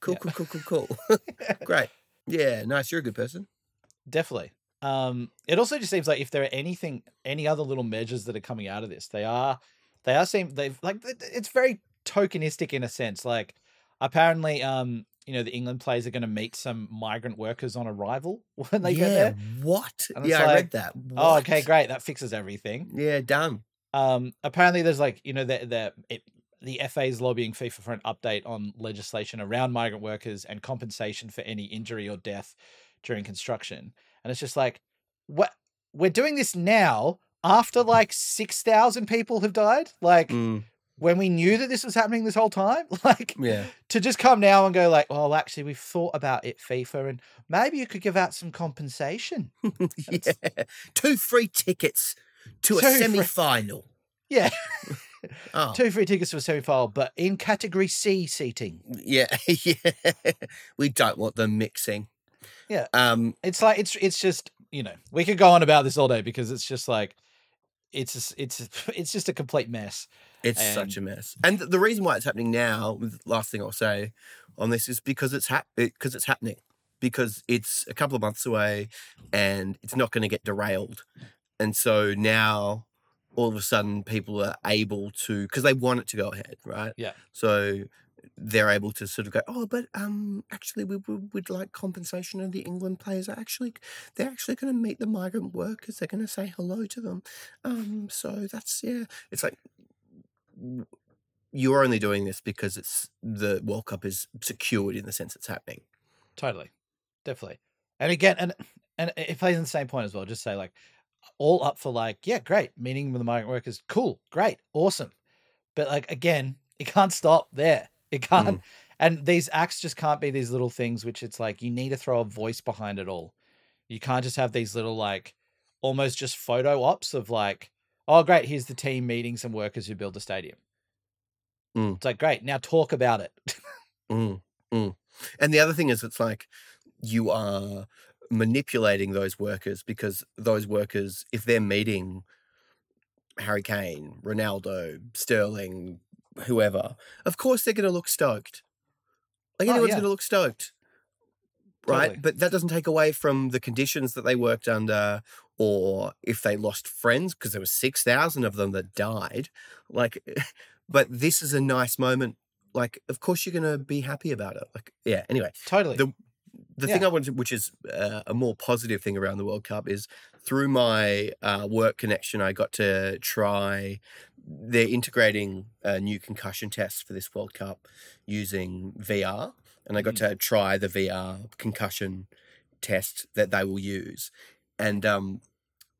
cool, Yeah. cool, cool, cool, cool, great, yeah, nice. You're a good person. Definitely. Um, it also just seems like if there are anything, any other little measures that are coming out of this, they are, they are seem they've like it's very tokenistic in a sense. Like apparently, um, you know, the England players are going to meet some migrant workers on arrival when they yeah, go there. what? And Yeah, I like, read that. Oh, okay, great. That fixes everything. Yeah, done. Um, apparently, there's like you know the the it, the FA is lobbying FIFA for an update on legislation around migrant workers and compensation for any injury or death during construction. And it's just like, what we're doing this now after like six thousand people have died. Like Mm, when we knew that this was happening this whole time. Like yeah, to just come now and go like, well, actually, we've thought about it, FIFA, and maybe you could give out some compensation. yeah. Two free tickets to a Two free- semi-final. Yeah, two free tickets to a semi-final, but in category C seating. yeah, yeah. we don't want them mixing. Yeah. Um. it's like it's it's just you know we could go on about this all day because it's just like it's it's it's just a complete mess It's such a mess, and the reason why it's happening now. the Last thing I'll say on this is because it's hap- because it's happening because it's a couple of months away, and it's not going to get derailed, and so now all of a sudden people are able to because they want it to go ahead, right? Yeah. So they're able to sort of go, oh, but um, actually we would like compensation, and the England players are actually they're actually going to meet the migrant workers. They're going to say hello to them. Um, so that's yeah. It's like you're only doing this because it's the World Cup is secured in the sense it's happening. totally. Definitely. And again and and it plays in the same point as well just say like all up for like yeah great meeting with the migrant workers cool great awesome. But like again it can't stop there. It can't mm. and these acts just can't be these little things which it's like you need to throw a voice behind it all. You can't just have these little like almost just photo ops of like oh great here's the team meeting some workers who build the stadium Mm. it's like great now talk about it Mm, mm. And the other thing is, it's like you are manipulating those workers because those workers, if they're meeting Harry Kane, Ronaldo, Sterling, whoever, of course they're going to look stoked. Like Oh, anyone's yeah. going to look stoked. Right. Totally. But that doesn't take away from the conditions that they worked under or if they lost friends, because there were 6,000 of them that died. Like, but this is a nice moment. Like, of course you're going to be happy about it. Like, yeah. Anyway, totally the the thing I wanted, which is uh, a more positive thing around the World Cup, is through my uh, work connection, I got to try. They're integrating a new concussion test for this World Cup using VR, and I got to try the VR concussion test that they will use. And um,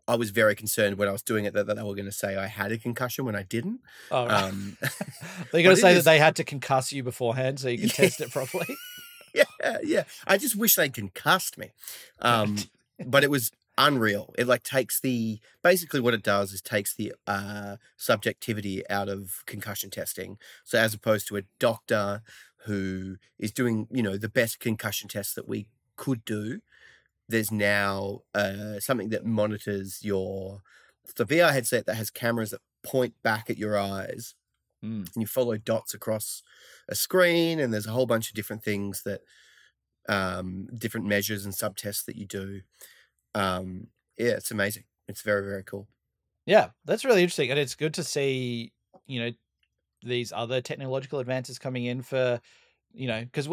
I was very concerned when I was doing it that, that they were going to say I had a concussion when I didn't. oh, right. Um, They're going to say that they had to concuss you beforehand so you could Yeah. test it properly. yeah, yeah. I just wish they concussed me. Um, but it was unreal. It like takes the basically what it does is takes the uh, subjectivity out of concussion testing. So as opposed to a doctor who is doing you know the best concussion test that we could do, there's now uh, something that monitors your it's a VR headset that has cameras that point back at your eyes Mm. and you follow dots across a screen and there's a whole bunch of different things that um different measures and subtests that you do. Um yeah it's amazing. It's very very cool. Yeah, that's really interesting, and it's good to see you know these other technological advances coming in for you know because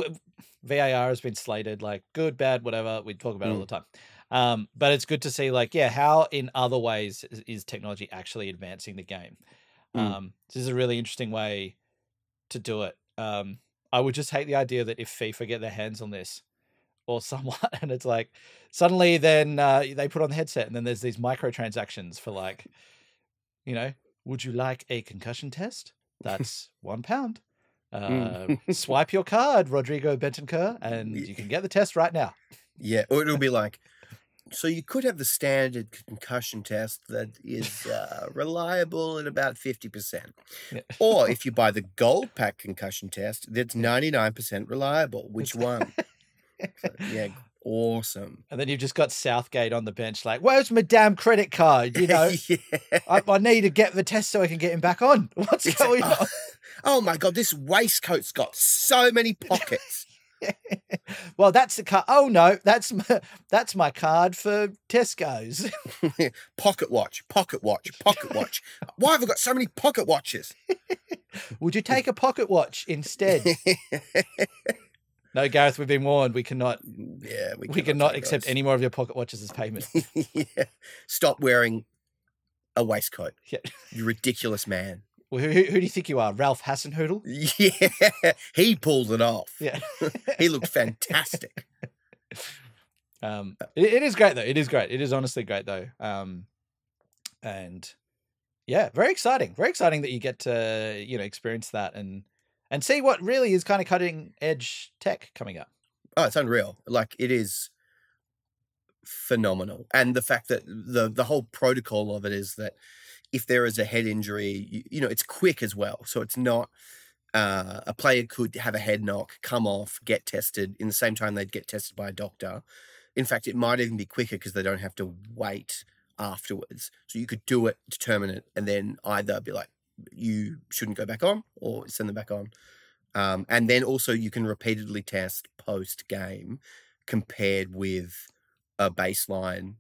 VAR has been slated like good, bad, whatever. We talk about it all the time, um, but it's good to see like yeah, how in other ways is, is technology actually advancing the game. Mm. Um, this is a really interesting way to do it. Um, I would just hate the idea that if FIFA get their hands on this or someone, and it's like suddenly then uh, they put on the headset and then there's these microtransactions for like, you know, would you like a concussion test? That's one pound. Uh, Mm. swipe your card, Rodrigo Bentancur, and you can get the test right now. yeah or it'll be like so you could have the standard concussion test that is uh, reliable at about 50% Yeah. or if you buy the gold pack concussion test that's 99% reliable which one So, yeah awesome. And then you've just got Southgate on the bench, like, where's my damn credit card? You know, yeah. I, I need to get the test so I can get him back on. What's It's- going oh, on? Oh my god, this waistcoat's got so many pockets. well, that's the card. Oh no, that's my, that's my card for Tesco's. pocket watch, pocket watch, pocket watch. Why have I got so many pocket watches? Would you take a pocket watch instead? no, Gareth, we've been warned. We cannot yeah, we, cannot cannot accept those. any more of your pocket watches as payment. yeah. Stop wearing a waistcoat. Yeah. You ridiculous man. Well, who, who who do you think you are, Ralph Hasenhüttl? Yeah, he pulled it off. Yeah. He looked fantastic. Um, it, it is great though. It is great. It is honestly great though. Um, and yeah, very exciting. Very exciting that you get to you know experience that and and see what really is kind of cutting edge tech coming up. Oh, it's unreal. Like it is phenomenal. And the fact that the the whole protocol of it is that if there is a head injury, you, you know, it's quick as well. So it's not uh, a player could have a head knock, come off, get tested in the same time they'd get tested by a doctor. In fact, it might even be quicker because they don't have to wait afterwards. So you could do it, determine it, and then either be like, you shouldn't go back on or send them back on. Um, and then also you can repeatedly test post game compared with a baseline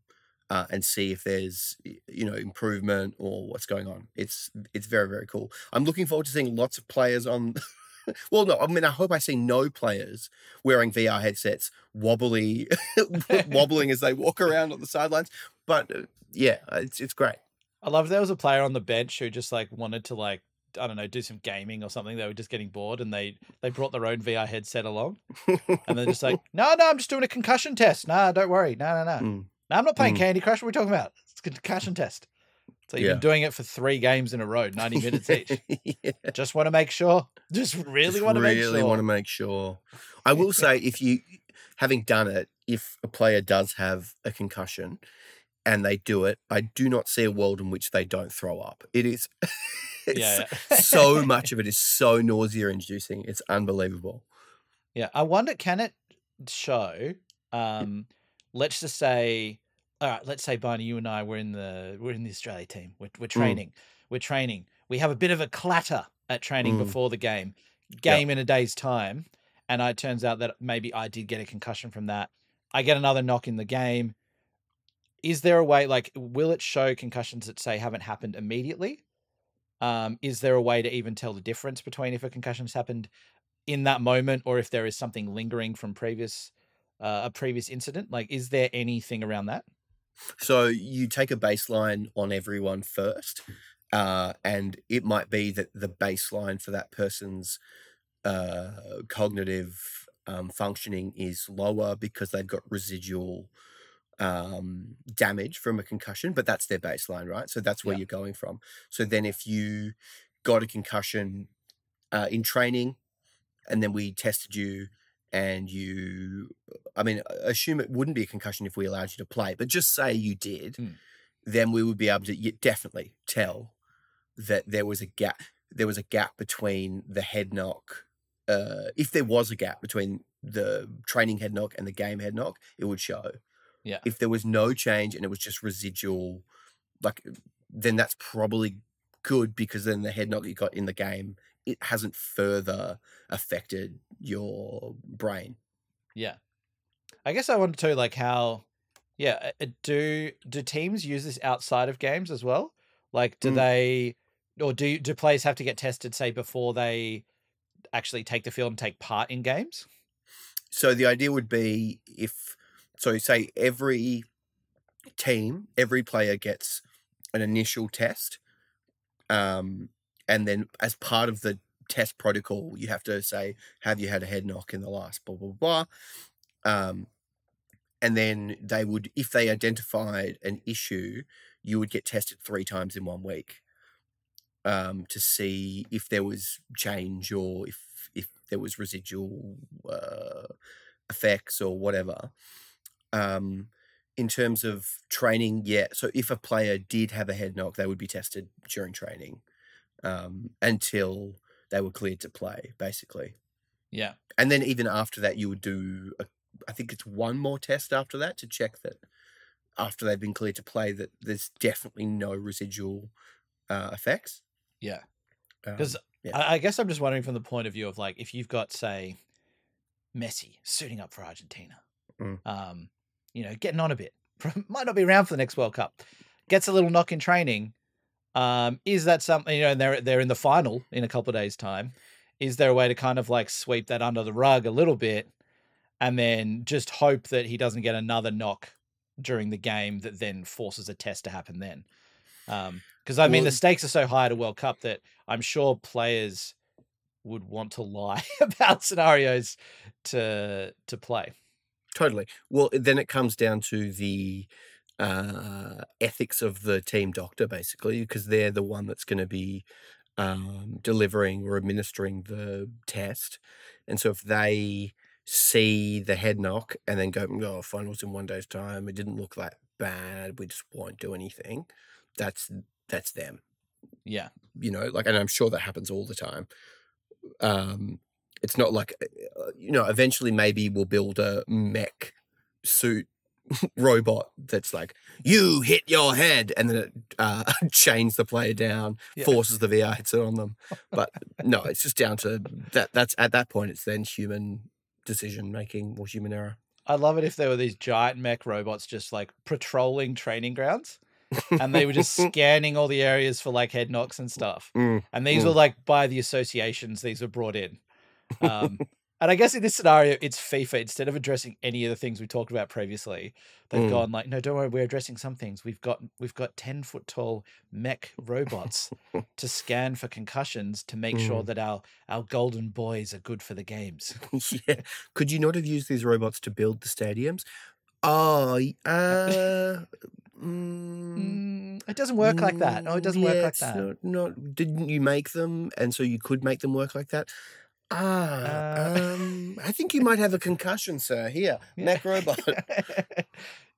uh, and see if there's you know improvement or what's going on. It's it's very very cool. I'm looking forward to seeing lots of players on. well, no, I mean I hope I see no players wearing VR headsets wobbly wobbling as they walk around on the sidelines. But uh, yeah, it's it's great. I love there was a player on the bench who just like wanted to like I don't know do some gaming or something. They were just getting bored and they they brought their own VR headset along and they're just like, no, no, I'm just doing a concussion test. Nah, don't worry. No, no, no. Mm. No, I'm not playing Mm. Candy Crush. What are we talking about? It's a concussion test. So you've Yeah. been doing it for three games in a row, 90 minutes each. yeah. Just want to make sure. Just really Just want to make really sure. want to make sure. I will say, if you, having done it, if a player does have a concussion and they do it, I do not see a world in which they don't throw up. It is yeah. so much of it is so nausea inducing. It's unbelievable. Yeah, I wonder can it show um let's just say all right, let's say Barney you and I were in the we're in the Australia team. We're we're training. We're training. We have a bit of a clatter at training Mm. before the game. Game in a day's time and it turns out that maybe I did get a concussion from that. I get another knock in the game. Is there a way like will it show concussions that say haven't happened immediately? Um, is there a way to even tell the difference between if a concussion's happened in that moment or if there is something lingering from previous uh, a previous incident like is there anything around that So you take a baseline on everyone first, uh, and it might be that the baseline for that person's uh, cognitive um, functioning is lower because they've got residual um, damage from a concussion, but that's their baseline, right? So that's where Yeah. you're going from. So then if you got a concussion uh, in training, and then we tested you and you I mean, assume it wouldn't be a concussion if we allowed you to play, but just say you did, Mm. then we would be able to definitely tell that there was a gap. There was a gap between the head knock. Uh, if there was a gap between the training head knock and the game head knock, it would show. Yeah. If there was no change and it was just residual, like then that's probably good because then the head knock you got in the game it hasn't further affected your brain. yeah i guess i wanted to like how yeah uh, do do teams use this outside of games as well like do Mm. they or do do players have to get tested say before they actually take the field and take part in games So the idea would be if so say every team, every player gets an initial test. Um and then as part of the test protocol, you have to say, have you had a head knock in the last blah blah blah. Um and then they would if they identified an issue, you would get tested three times in one week. Um, to see if there was change or if if there was residual uh, effects or whatever. Um, in terms of training, yeah. So if a player did have a head knock, they would be tested during training um, until they were cleared to play, basically. yeah And then even after that, you would do a I think it's one more test after that to check that after they've been cleared to play that there's definitely no residual uh, effects. Yeah. Um, Because yeah. I, I guess I'm just wondering from the point of view of like if you've got say Messi suiting up for Argentina, Mm. um, you know, getting on a bit, might not be around for the next World Cup, gets a little knock in training. Um, is that something you know? And they're they're in the final in a couple of days' time. Is there a way to kind of like sweep that under the rug a little bit, and then just hope that he doesn't get another knock during the game that then forces a test to happen then? Because I mean, Well- the stakes are so high at a World Cup that I'm sure players would want to lie about scenarios to to play. Totally. Well, then it comes down to the uh, ethics of the team doctor, basically, because they're the one that's going to be um, delivering or administering the test. And so if they see the head knock and then go, oh, finals in one day's time, it didn't look that bad, we just won't do anything, that's that's them. Yeah, you know like and i'm sure that happens all the time. Um it's not like uh, you know eventually maybe we'll build a mech suit robot that's like you hit your head and then it uh, chains the player down Yeah. forces the vr headset on them but no it's just down to that that's at that point it's then human decision making or human error I'd love it if there were these giant mech robots just like patrolling training grounds, and they were just scanning all the areas for like head knocks and stuff. Mm, And these Mm. were like by the associations these were brought in. Um, and I guess in this scenario, it's FIFA. Instead of addressing any of the things we talked about previously, they've Mm. gone like, no, don't worry, we're addressing some things. We've got we've got ten foot tall mech robots to scan for concussions to make sure Mm. that our our golden boys are good for the games. yeah. Could you not have used these robots to build the stadiums? Oh, uh, mm, Mm, it doesn't work like that. No, it doesn't work like that. Not, not, didn't you make them, and so you could make them work like that? Ah, Uh. um, I think you might have a concussion, sir. Here, Yeah. mech robot.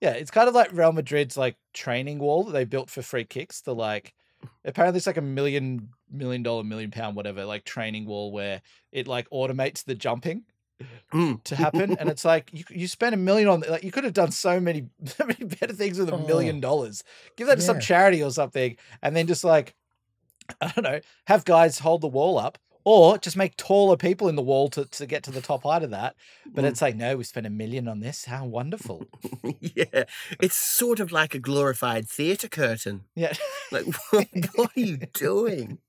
yeah, it's kind of like Real Madrid's like training wall that they built for free kicks. The like apparently it's like a million million dollar million pound whatever like training wall where it like automates the jumping Mm. to happen and it's like you you spend a million on like you could have done so many so many better things with a million dollars give that to some charity or something and then just like i don't know have guys hold the wall up or just make taller people in the wall to, to get to the top height of that but Mm. it's like no we spent a million on this how wonderful yeah, it's sort of like a glorified theatre curtain. yeah Like, what, what are you doing?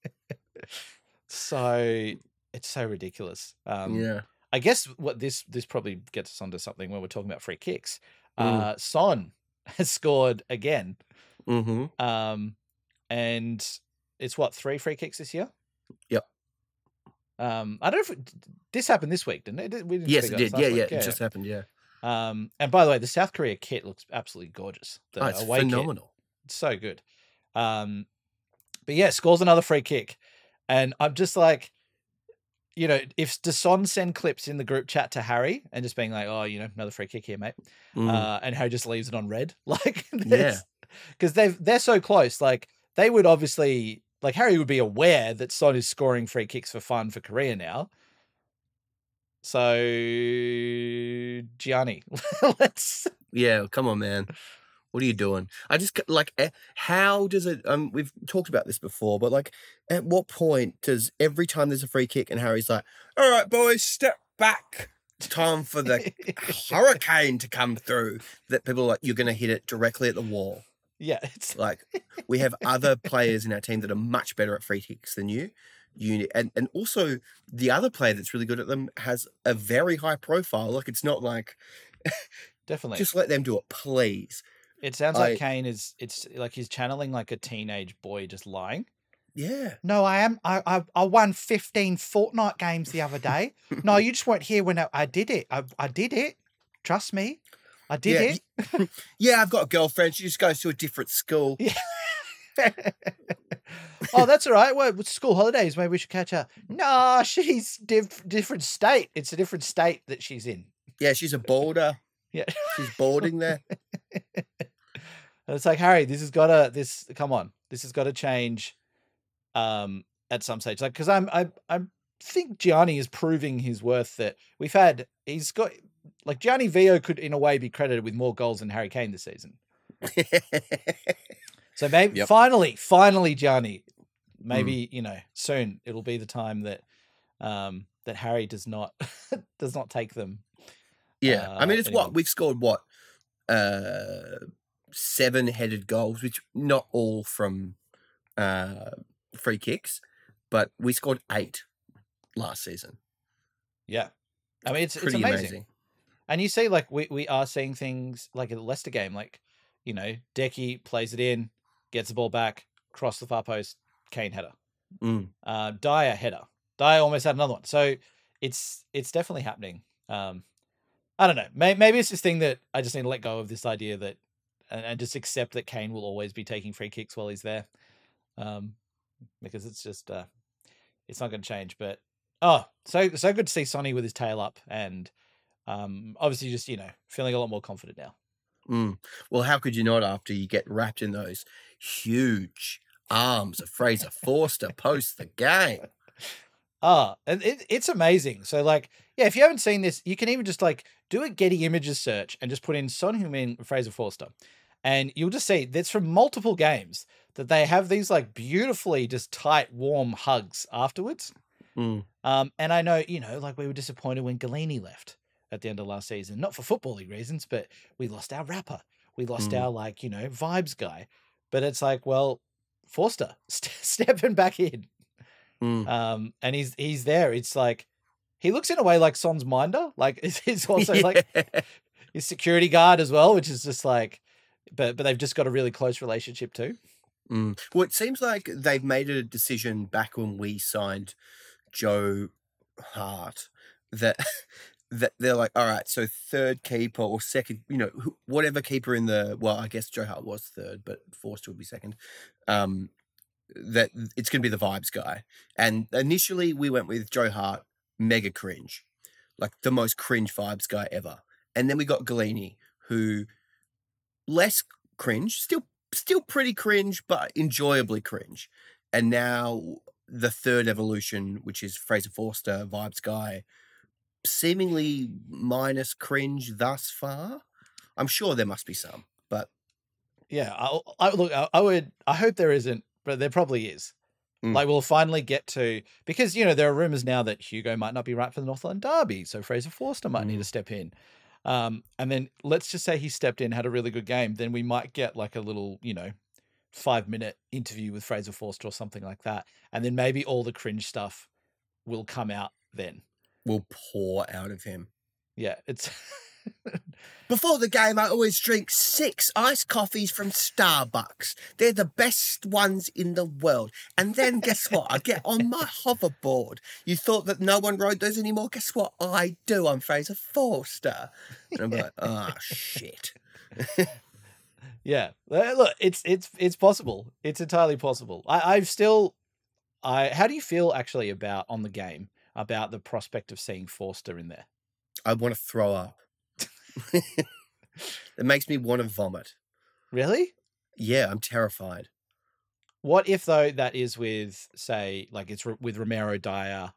so it's so ridiculous um yeah. I guess what this this probably gets us onto something when we're talking about free kicks. Mm. Uh, Son has scored again, Mm-hmm. um, and it's what three free kicks this year. Um, I don't know if this happened this week, didn't it? We didn't Yes, it did. Yeah, yeah, week? It just happened. Yeah. Um, and by the way, the South Korea kit looks absolutely gorgeous. The Oh, it's away kit, phenomenal. it's so good. Um, but yeah, scores another free kick, and I'm just like, you know, if Deson send clips in the group chat to Harry and just being like, oh, you know, another free kick here, mate, Mm. uh, and Harry just leaves it on red, like, Yeah. because they've they're so close, like they would obviously. Like Harry would be aware that Son is scoring free kicks for fun for Korea now. So Gianni, let's Yeah, come on, man. What are you doing? I just like eh, how does it? Um, we've talked about this before, but like, at what point does every time there's a free kick and Harry's like, "All right, boys, step back. It's time for the hurricane to come through." That people are like, "You're going to hit it directly at the wall." Yeah, it's Like, we have other players in our team that are much better at free kicks than you. You and and also the other player that's really good at them has a very high profile. Like, it's not like definitely. just let them do it, please. It sounds I- like Kane is. It's like he's channeling like a teenage boy just lying. Yeah. No, I am. I I, I won fifteen Fortnite games the other day. no, you just weren't here when I, I did it. I, I did it. Trust me, I did Yeah, it. yeah, I've got a girlfriend. She just goes to a different school. oh, that's all right. Well, school holidays, maybe we should catch her. No, she's diff- different state. It's a different state that she's in. Yeah, she's a boarder. Yeah. She's boarding there. And it's like Harry, this has got to this. Come on, this has got to change. Um, at some stage, like because I'm I I think Gianni is proving his worth. That we've had, he's got like Gianni Vio could in a way be credited with more goals than Harry Kane this season. So maybe Yep. finally, finally, Gianni, Mm. maybe you know soon it'll be the time that um that Harry does not does not take them. yeah, I Uh, mean, it's anyway. what we've scored. What uh, seven headed goals, which not all from uh, free kicks, but we scored eight last season. Yeah, I mean it's Pretty it's amazing. amazing. And you see, like we we are seeing things like at the Leicester game, like you know, Deki plays it in, gets the ball back, cross the far post, Kane header. Mm. Uh, Dier header. Dier almost had another one. So it's it's definitely happening. Um, I don't know. Maybe, maybe it's this thing that I just need to let go of this idea that and, and just accept that Kane will always be taking free kicks while he's there. Um, because it's just uh, it's not going to change. But oh, so so good to see Sonny with his tail up and um, obviously just you know feeling a lot more confident now. Mm. Well, how could you not after you get wrapped in those huge arms of Fraser Forster post the game? Ah, and it, it's amazing. So, like, yeah, if you haven't seen this, you can even just like do a Getty Images search and just put in Son Heung-min Fraser Forster, and you'll just see that's from multiple games that they have these like beautifully just tight, warm hugs afterwards. Mm. Um, and I know, you know, like we were disappointed when Gollini left at the end of last season, not for footballing reasons, but we lost our rapper, we lost Mm. our like, you know, vibes guy. But it's like, well, Forster st- stepping back in Mm. um, and he's he's there. It's like he looks in a way like Son's minder, like he's- also like Yeah. his security guard as well, which is just like, but but they've just got a really close relationship too. Mm. Well, it seems like they've made a decision back when we signed Joe Hart that that they're like, all right, so third keeper or second, you know, whatever keeper in the well, I guess Joe Hart was third, but Forster would be second. Um, that it's going to be the vibes guy. And initially, we went with Joe Hart, mega cringe, like the most cringe vibes guy ever. And then we got Gollini, who less cringe, still still pretty cringe, but enjoyably cringe. And now the third evolution, which is Fraser Forster, vibes guy, seemingly minus cringe thus far. I'm sure there must be some, but Yeah, I, I look, I, I would, I hope there isn't, but there probably is. Mm. Like we'll finally get to because you know there are rumors now that Hugo might not be right for the North London Derby, so Fraser Forster might need Mm. to step in. Um, and then let's just say he stepped in, had a really good game, then we might get like a little, you know, five minute interview with Fraser Forster or something like that, and then maybe all the cringe stuff will come out then. Will pour out of him. Yeah, it's Before the game, I always drink six iced coffees from Starbucks. They're the best ones in the world. And then guess what? I get on my hoverboard. You thought that no one rode those anymore? Guess what? I do. I'm Fraser Forster. And I'm like, oh, shit. yeah. Uh, Look, it's it's it's possible. It's entirely possible. I, I've still, I. How do you feel actually about on the game about the prospect of seeing Forster in there? I want to throw up. it makes me want to vomit. Really? Yeah, I'm terrified. What if though that is with say like it's with Romero Dier,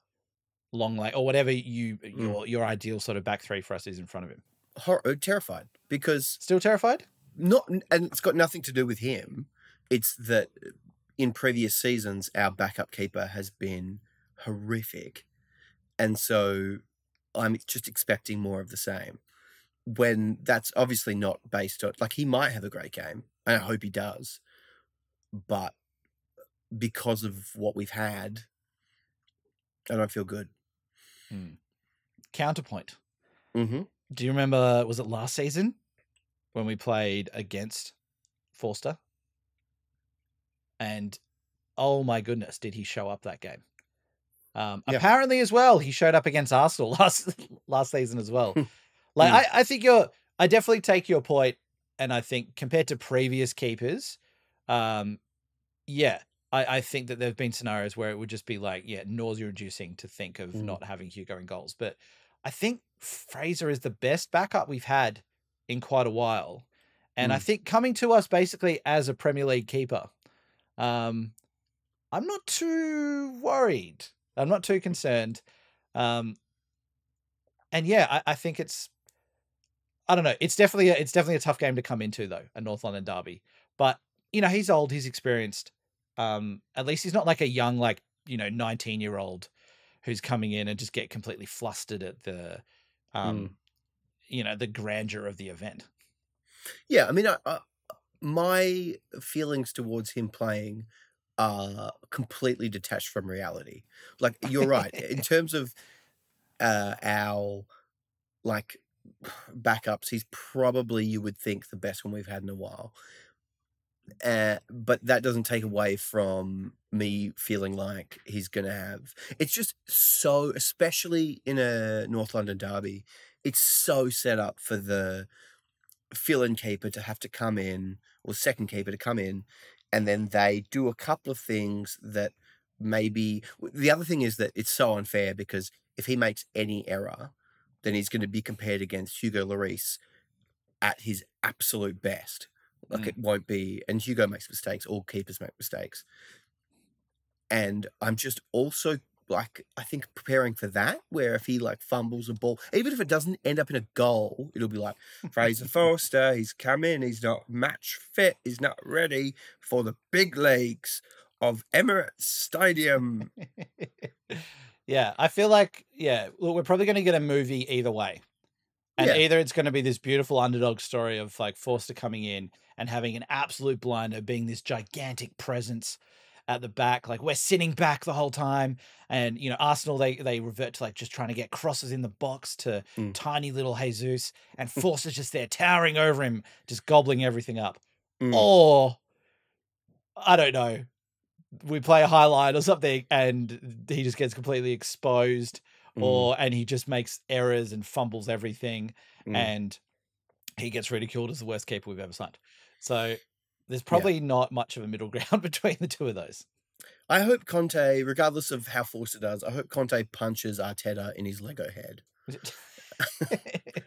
long like or whatever you your your ideal sort of back three for us is in front of him. Hor- uh, terrified because Still terrified? not and it's got nothing to do with him it's that in previous seasons our backup keeper has been horrific and so i'm just expecting more of the same when that's obviously not based on like he might have a great game and i hope he does but because of what we've had i don't feel good Counterpoint. mm-hmm. Do you remember? Was it last season when we played against Forster? And oh my goodness, did he show up that game? Um. Apparently, as well, he showed up against Arsenal last last season as well. like, Mm. I, I think you're. I definitely take your point, and I think compared to previous keepers, um, yeah, I, I think that there have been scenarios where it would just be like, yeah, nausea inducing to think of Mm. not having Hugo in goals. But I think Fraser is the best backup we've had in quite a while. And I Mm. think coming to us basically as a Premier League keeper, um, I'm not too worried. I'm not too concerned. Um, and yeah, I, I think it's I don't know. It's definitely a, it's definitely a tough game to come into though, a North London derby. But you know, he's old, he's experienced. Um, at least he's not like a young, like you know, nineteen year old who's coming in and just get completely flustered at the, um, Mm. you know, the grandeur of the event. Yeah, I mean, I, I, my feelings towards him playing are completely detached from reality. Like you're right in terms of uh, our like backups. He's probably you would think the best one we've had in a while. Uh, but that doesn't take away from me feeling like he's going to have. It's just so, especially in a North London derby, it's so set up for the fill-in keeper to have to come in or second keeper to come in and then they do a couple of things that maybe the other thing is that it's so unfair because if he makes any error then he's going to be compared against Hugo Lloris at his absolute best like Mm. it won't be and Hugo makes mistakes all keepers make mistakes and I'm just also like I think preparing for that where if he like fumbles a ball even if it doesn't end up in a goal it'll be like Fraser Forster, he's come in, he's not match fit, he's not ready for the big leagues of Emirates Stadium. yeah, I feel like yeah, look, we're probably going to get a movie either way, and Yeah. either it's going to be this beautiful underdog story of like Forster coming in and having an absolute blinder, being this gigantic presence at the back, like we're sitting back the whole time, and you know Arsenal they they revert to like just trying to get crosses in the box to Mm. tiny little Jesus, and Forster's just there towering over him, just gobbling everything up, Mm. or I don't know. We play a highlight or something, and he just gets completely exposed, Mm, or and he just makes errors and fumbles everything, mm. and he gets ridiculed as the worst keeper we've ever signed. So there's probably not much of a middle ground between the two of those. I hope Conte, regardless of how Forster does, I hope Conte punches Arteta in his Lego head.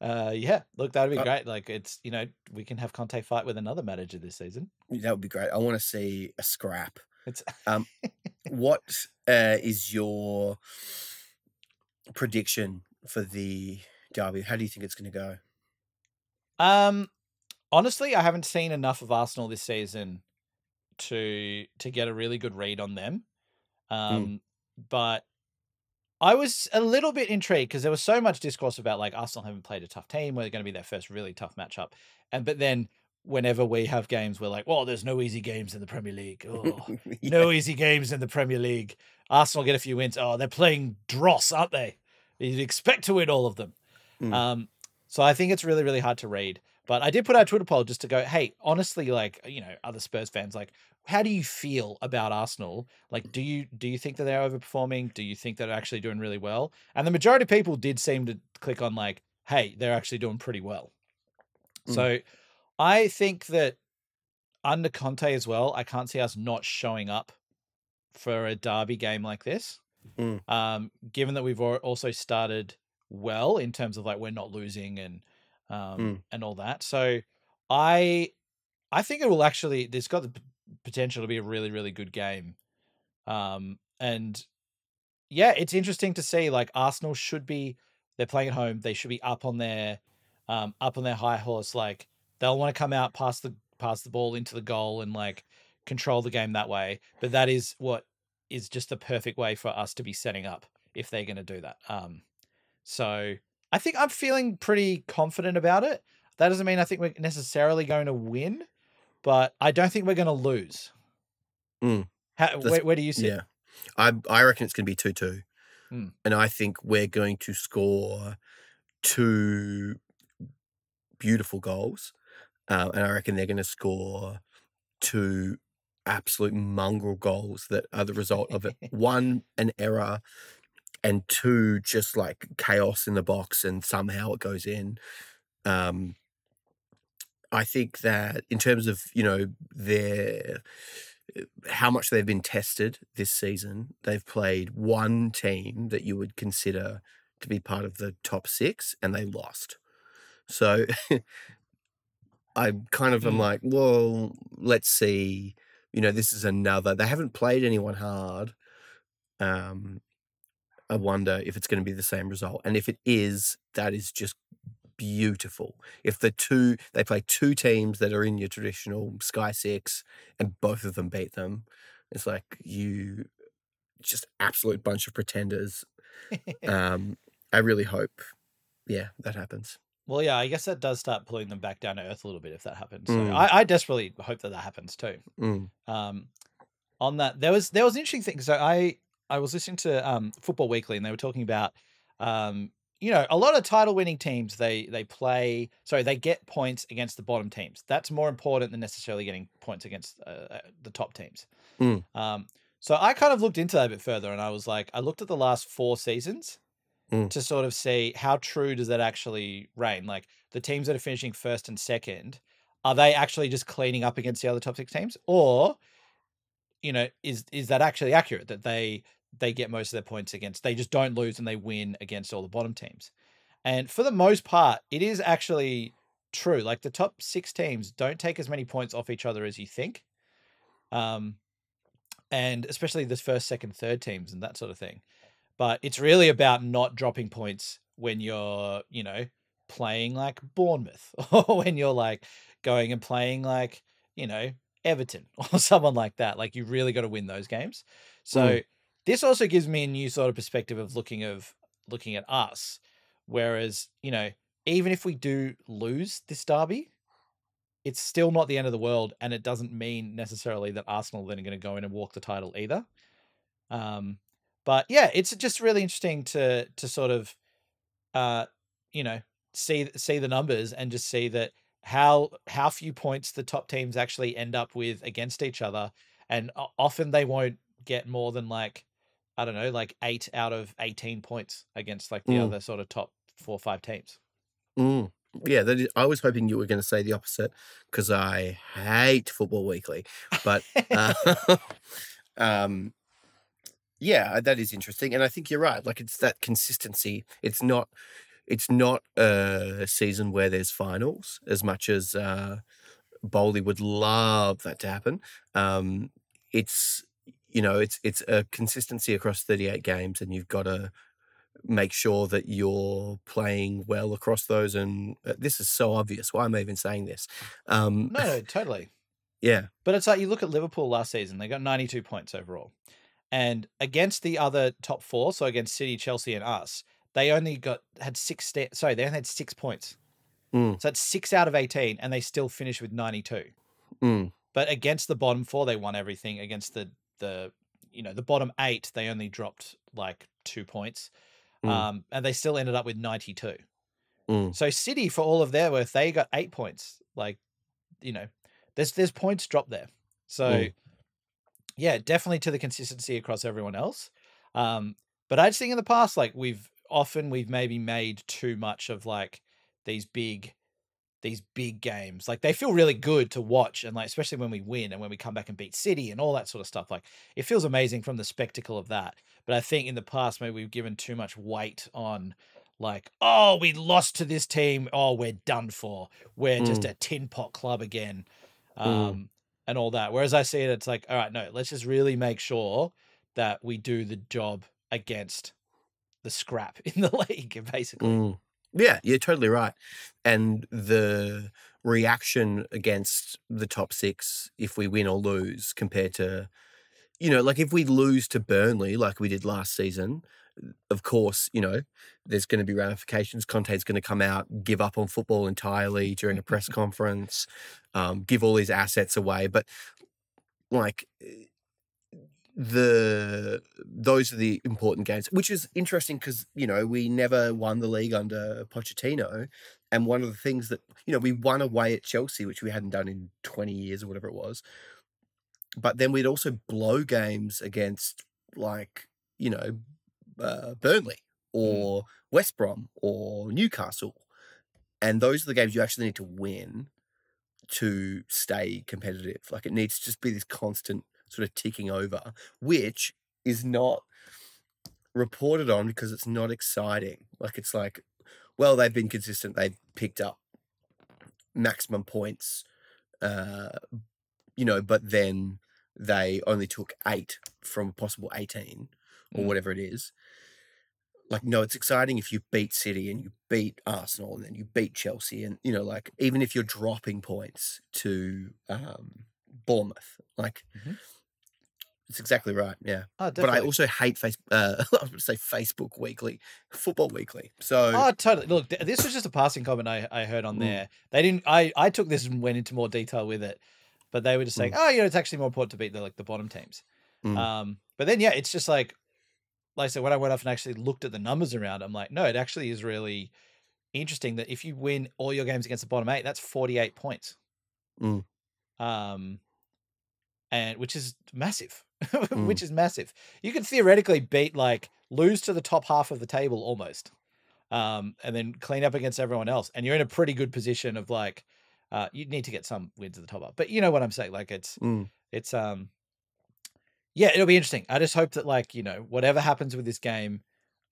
uh, yeah, look, that'd be Uh, great. Like it's you know we can have Conte fight with another manager this season. That would be great. I want to see a scrap. It's What uh, is your prediction for the derby? How do you think it's going to go? Um, honestly, I haven't seen enough of Arsenal this season to to get a really good read on them. Um, but I was a little bit intrigued because there was so much discourse about like Arsenal haven't played a tough team, where they're going to be their first really tough matchup, and but then whenever we have games, we're like, well, there's no easy games in the Premier League. Oh, Yeah. no easy games in the Premier League. Arsenal get a few wins. Oh, they're playing dross, aren't they? You'd expect to win all of them. Mm. Um, so I think it's really, really hard to read. But I did put out a Twitter poll just to go, hey, honestly, like you know, other Spurs fans, like, how do you feel about Arsenal? Like, do you do you think that they're overperforming? Do you think that they're actually doing really well? And the majority of people did seem to click on like, hey, they're actually doing pretty well. Mm. So I think that under Conte as well, I can't see us not showing up for a derby game like this. Mm. Um, given that we've also started well in terms of like we're not losing and um Mm. and all that. So I I think it will actually there's got the p- potential to be a really really good game. Um and yeah, it's interesting to see like Arsenal should be they're playing at home, they should be up on their um up on their high horse like they'll want to come out pass the pass the ball into the goal and like control the game that way. But that is what is just the perfect way for us to be setting up if they're going to do that. Um, so I think I'm feeling pretty confident about it. That doesn't mean I think we're necessarily going to win, but I don't think we're going to lose. Mm. How, where, where do you sit? Yeah. I I reckon it's going to be 2 2. Hmm. And I think we're going to score two beautiful goals. Um, and I reckon they're going to score two absolute mongrel goals that are the result of it. one, an error, and two, just like chaos in the box, and somehow it goes in. Um, I think that in terms of you know their how much they've been tested this season, they've played one team that you would consider to be part of the top six, and they lost. So I kind of am Mm. like, well, let's see. You know, this is another. They haven't played anyone hard. Um, I wonder if it's going to be the same result. And if it is, that is just beautiful. If the two they play two teams that are in your traditional Sky Six and both of them beat them, it's like you just absolute bunch of pretenders. um, I really hope, yeah, that happens. Well, yeah, I guess that does start pulling them back down to earth a little bit if that happens. So Mm. I, I desperately hope that that happens too. Mm, Um, on that, there was there was an interesting thing. So I I was listening to um, Football Weekly, and they were talking about um, you know a lot of title winning teams they they play sorry they get points against the bottom teams. That's more important than necessarily getting points against uh, uh, the top teams. Mm. Um, so I kind of looked into that a bit further, and I was like, I looked at the last four seasons Mm. to sort of see how true does that actually reign. Like the teams that are finishing first and second, are they actually just cleaning up against the other top six teams, or you know, is is that actually accurate that they they get most of their points against they just don't lose and they win against all the bottom teams? And for the most part, it is actually true. Like the top six teams don't take as many points off each other as you think. Um, and especially the first, second, third teams and that sort of thing. But it's really about not dropping points when you're, you know, playing like Bournemouth or when you're like going and playing like, you know, Everton or someone like that. Like you really got to win those games. So Mm. this also gives me a new sort of perspective of looking of looking at us. Whereas, you know, even if we do lose this derby, it's still not the end of the world, and it doesn't mean necessarily that Arsenal then are going to go in and walk the title either. Um, but yeah, it's just really interesting to to sort of, uh, you know, see see the numbers and just see that how how few points the top teams actually end up with against each other, and often they won't get more than like I don't know, like eight out of eighteen points against like the Mm. other sort of top four or five teams. mm. Yeah, that is, I was hoping you were going to say the opposite because I hate Football Weekly. But uh, um, yeah, that is interesting, and I think you're right. Like it's that consistency. It's not. It's not a season where there's finals as much as uh, Boehly would love that to happen. Um, it's you know it's it's a consistency across 38 games, and you've got to make sure that you're playing well across those. And uh, this is so obvious. Why am I even saying this? Um, No, no, totally. yeah, But it's like you look at Liverpool last season; they got 92 points overall, and against the other top four, so against City, Chelsea, and us, they only got had six. Sorry, they only had six points. Mm. So it's six out of 18, and they still finished with 92. Mm, But against the bottom four, they won everything. Against the the you know the bottom eight, they only dropped like two points, Mm. um, and they still ended up with 92. mm, So City, for all of their worth, they got eight points. Like, you know, there's there's points dropped there. So, Mm. yeah, definitely to the consistency across everyone else. Um, but I just think in the past, like we've often we've maybe made too much of like these big these big games. Like they feel really good to watch, and like especially when we win and when we come back and beat City and all that sort of stuff. Like it feels amazing from the spectacle of that. But I think in the past maybe we've given too much weight on like, oh, we lost to this team. Oh, we're done for. We're just a tin pot club again. Mm. Um, and all that. Whereas I see it, it's like, all right, no, let's just really make sure that we do the job against the scrap in the league, basically. mm. Yeah, you're totally right. And the reaction against the top six, if we win or lose, compared to, you know, like if we lose to Burnley, like we did last season, of course, you know, there's going to be ramifications. Conte's going to come out, give up on football entirely during a press conference, um, give all his assets away. But like the those are the important games, which is interesting because you know we never won the league under Pochettino, and one of the things that you know we won away at Chelsea, which we hadn't done in twenty years or whatever it was. But then we'd also blow games against like you know uh, Burnley or West Brom or Newcastle, and those are the games you actually need to win to stay competitive. Like it needs to just be this constant sort of ticking over, which is not reported on because it's not exciting. Like it's like, well, they've been consistent. They've picked up maximum points, uh, you know, but then they only took eight from a possible 18 or Mm. whatever it is. like no, it's exciting if you beat City and you beat Arsenal and then you beat Chelsea and you know like even if you're dropping points to um, Bournemouth, like Mhm. It's exactly right. Yeah, Oh, but I also hate face. Uh, I was going to say Facebook Weekly, Football Weekly. So Oh, totally. Look, this was just a passing comment I, I heard on Mm. there. They didn't. I I took this and went into more detail with it, but they were just saying, oh, you know, it's actually more important to beat the like the bottom teams. Mm. Um, but then yeah, it's just like, like I said, when I went off and actually looked at the numbers around, I'm like, no, it actually is really interesting that if you win all your games against the bottom eight, that's 48 points. Mm. Um, and which is massive, Mm. which is massive. You could theoretically beat like lose to the top half of the table almost, um, and then clean up against everyone else, and you're in a pretty good position of like, uh, you need to get some wins at the top up. But you know what I'm saying? Like it's Mm. it's um, yeah, it'll be interesting. I just hope that like you know whatever happens with this game,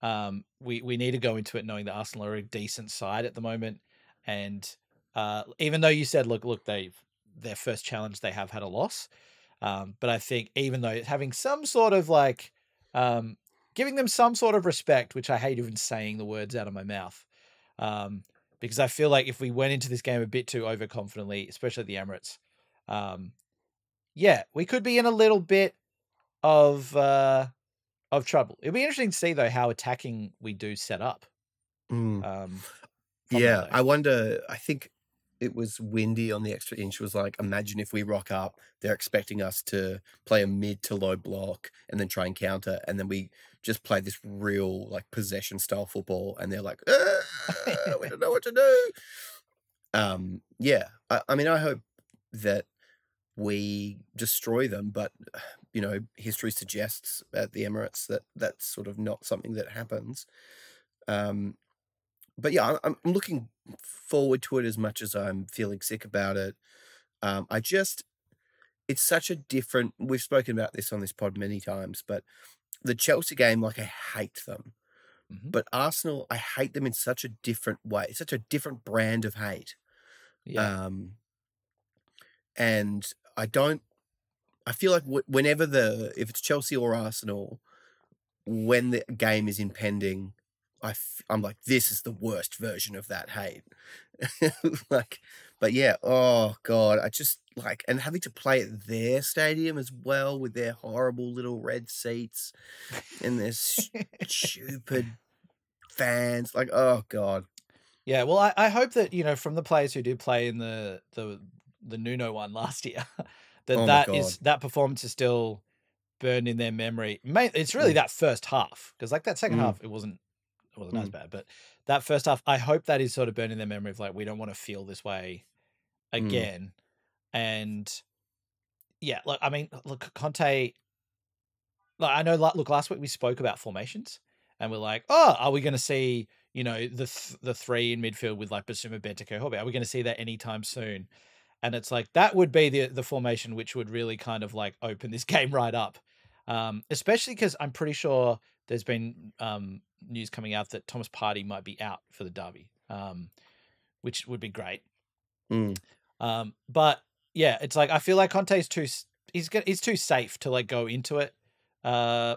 um, we we need to go into it knowing that Arsenal are a decent side at the moment, and uh, even though you said look look they've their first challenge they have had a loss, um, but I think even though having some sort of like um, giving them some sort of respect, which I hate even saying the words out of my mouth, um, because I feel like if we went into this game a bit too overconfidently, especially the Emirates, um, yeah, we could be in a little bit of uh, of trouble. It'd be interesting to see though how attacking we do set up. Mm. Um, Yeah. I wonder. I think it was windy on the extra inch. Was like, imagine if we rock up, they're expecting us to play a mid to low block and then try and counter, and then we just play this real like possession style football, and they're like, "Ah, we don't know what to do. Um, yeah, I, I mean, I hope that we destroy them, but you know, history suggests at the Emirates that that's sort of not something that happens. Um, but yeah, I'm, I'm looking forward to it as much as I'm feeling sick about it. Um, I just, it's such a different. We've spoken about this on this pod many times, but the Chelsea game, like I hate them, Mhm. but Arsenal, I hate them in such a different way, It's such a different brand of hate. yeah, Um, and I don't. I feel like whenever the if it's Chelsea or Arsenal, when the game is impending, I f- I'm like this is the worst version of that hate. like, but yeah, oh god, I just like and having to play at their stadium as well with their horrible little red seats and their stupid fans. Like, oh god, yeah. Well, I, I hope that you know from the players who did play in the the the Nuno one last year, that Oh that is that performance is still burned in their memory. It's really Mm. that first half because like that second Mm. half, it wasn't it wasn't as Mm. bad, but that first half, I hope that is sort of burning in their memory of like we don't want to feel this way Mm. again, and yeah, look, I mean, look, Conte. Like I know, like, look, last week we spoke about formations, and we're like, oh, are we going to see, you know, the th- the three in midfield with like Bissouma, Bentancur, Hobby? Are we going to see that anytime soon? And it's like that would be the the formation which would really kind of like open this game right up, um, especially because I'm pretty sure there's been um, news coming out that Thomas Partey might be out for the derby, um, which would be great. Mm. Um, but yeah, it's like I feel like Conte's too he's he's too safe to like go into it, uh,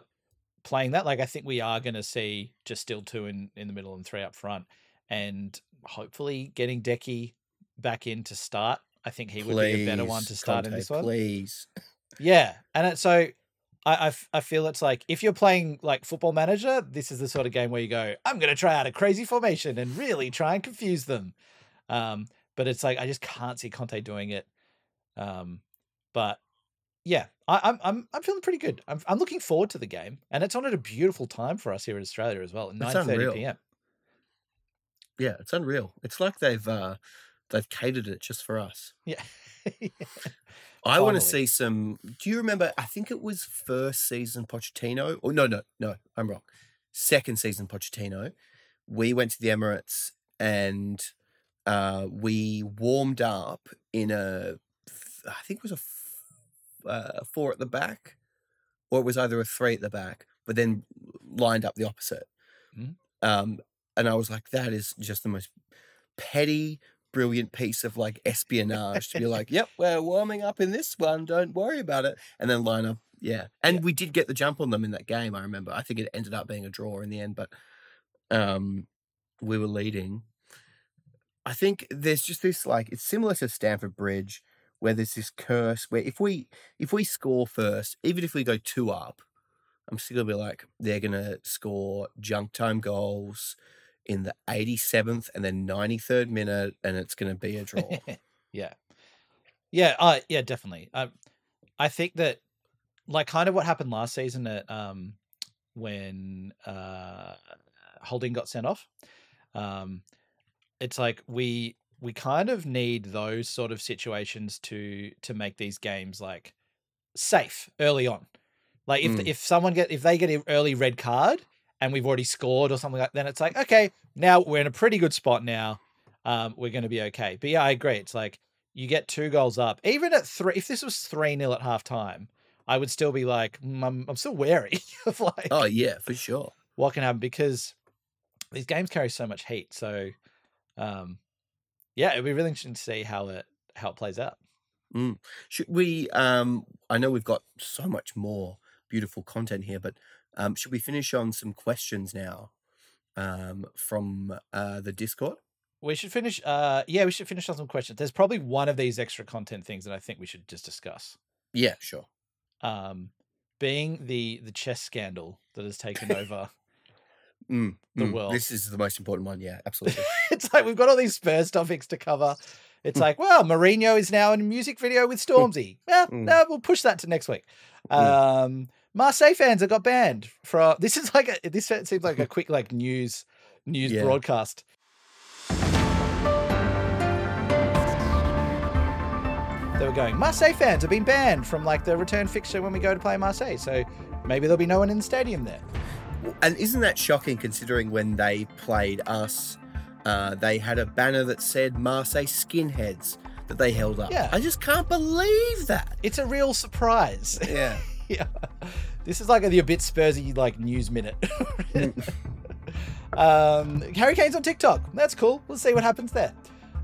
playing that. Like I think we are going to see just still two in in the middle and three up front, and hopefully getting Deki back in to start. I think he would be a better one to start in this one. Please. Yeah, and it, so I, I feel it's like if you're playing like Football Manager, this is the sort of game where you go, I'm going to try out a crazy formation and really try and confuse them. Um, but it's like I just can't see Conte doing it. Um, but yeah, I, I'm I'm I'm feeling pretty good. I'm I'm looking forward to the game, and it's on at a beautiful time for us here in Australia as well, at nine thirty p.m. Yeah, it's unreal. It's like they've uh they've catered it just for us. Yeah. I want to see some. Do you remember? I think it was first season Pochettino. Or no, no, no. I'm wrong. Second season Pochettino. We went to the Emirates and uh, we warmed up in a. I think it was a f- uh, four at the back, or it was either a three at the back, but then lined up the opposite. Mhm. Um, and I was like, that is just the most petty, brilliant piece of like espionage to be like, yep, we're warming up in this one. Don't worry about it. And then line up. Yeah. And Yeah. we did get the jump on them in that game. I remember. I think it ended up being a draw in the end, but um, we were leading. I think there's just this like it's similar to Stamford Bridge, where there's this curse where if we if we score first, even if we go two up, I'm still gonna be like they're gonna score junk time goals in the 87th and then 93rd minute, and it's gonna be a draw. yeah, yeah, uh, yeah, definitely. I, I think that like kind of what happened last season at um when uh Holding got sent off. Um, it's like we we kind of need those sort of situations to to make these games like safe early on. Like if Mm. if someone get if they get an early red card and we've already scored or something like that. then it's like okay now we're in a pretty good spot now. Um, we're going to be okay. But yeah, I agree. It's like you get two goals up, even at three. If this was three 0 at half time, I would still be like, mm, I'm I'm still wary of like oh yeah, for sure. what can happen because these games carry so much heat. So, um, yeah, it'd be really interesting to see how it how it plays out. Should we? Um, I know we've got so much more beautiful content here, but um, should we finish on some questions now um, from uh, the Discord? We should finish. Uh, yeah, we should finish on some questions. There's probably one of these extra content things that I think we should just discuss. Yeah, sure. Um, being the the chess scandal that has taken over. Mm, The mm, world. This is the most important one. Yeah, absolutely. it's like we've got all these Spurs topics to cover. It's like, well, Mourinho is now in a music video with Stormzy. Yeah, Mm. no, we'll push that to next week. Um, Marseille fans have got banned for this is like a, this seems like a quick like news news Yeah. broadcast. They were going, Marseille fans have been banned from like the return fixture when we go to play Marseille. So maybe there'll be no one in the stadium there. and isn't that shocking considering when they played us, uh, they had a banner that said Marseille skinheads that they held up. Yeah. I just can't believe that. It's a real surprise. Yeah. yeah. This is like the a bit Spursy like news minute. um, Harry Kane's on TikTok. That's cool. We'll see what happens there.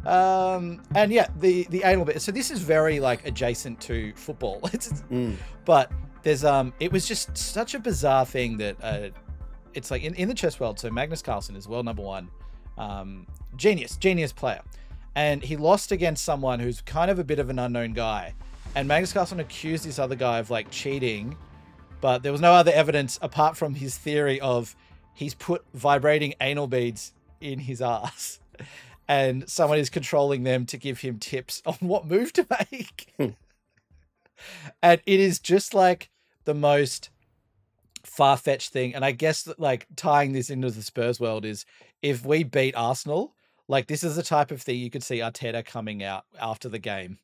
Um, and yeah, the the anal bit. So this is very like adjacent to football. It's Mm. but there's um it was just such a bizarre thing that uh it's like in, in the chess world so magnus carlsen is world number one um genius genius player and he lost against someone who's kind of a bit of an unknown guy and magnus carlsen accused this other guy of like cheating but there was no other evidence apart from his theory of he's put vibrating anal beads in his ass. And someone is controlling them to give him tips on what move to make. Hmm. And it is just like the most far-fetched thing. And i guess that like tying this into the spurs world is if we beat arsenal like this is the type of thing you could see arteta coming out after the game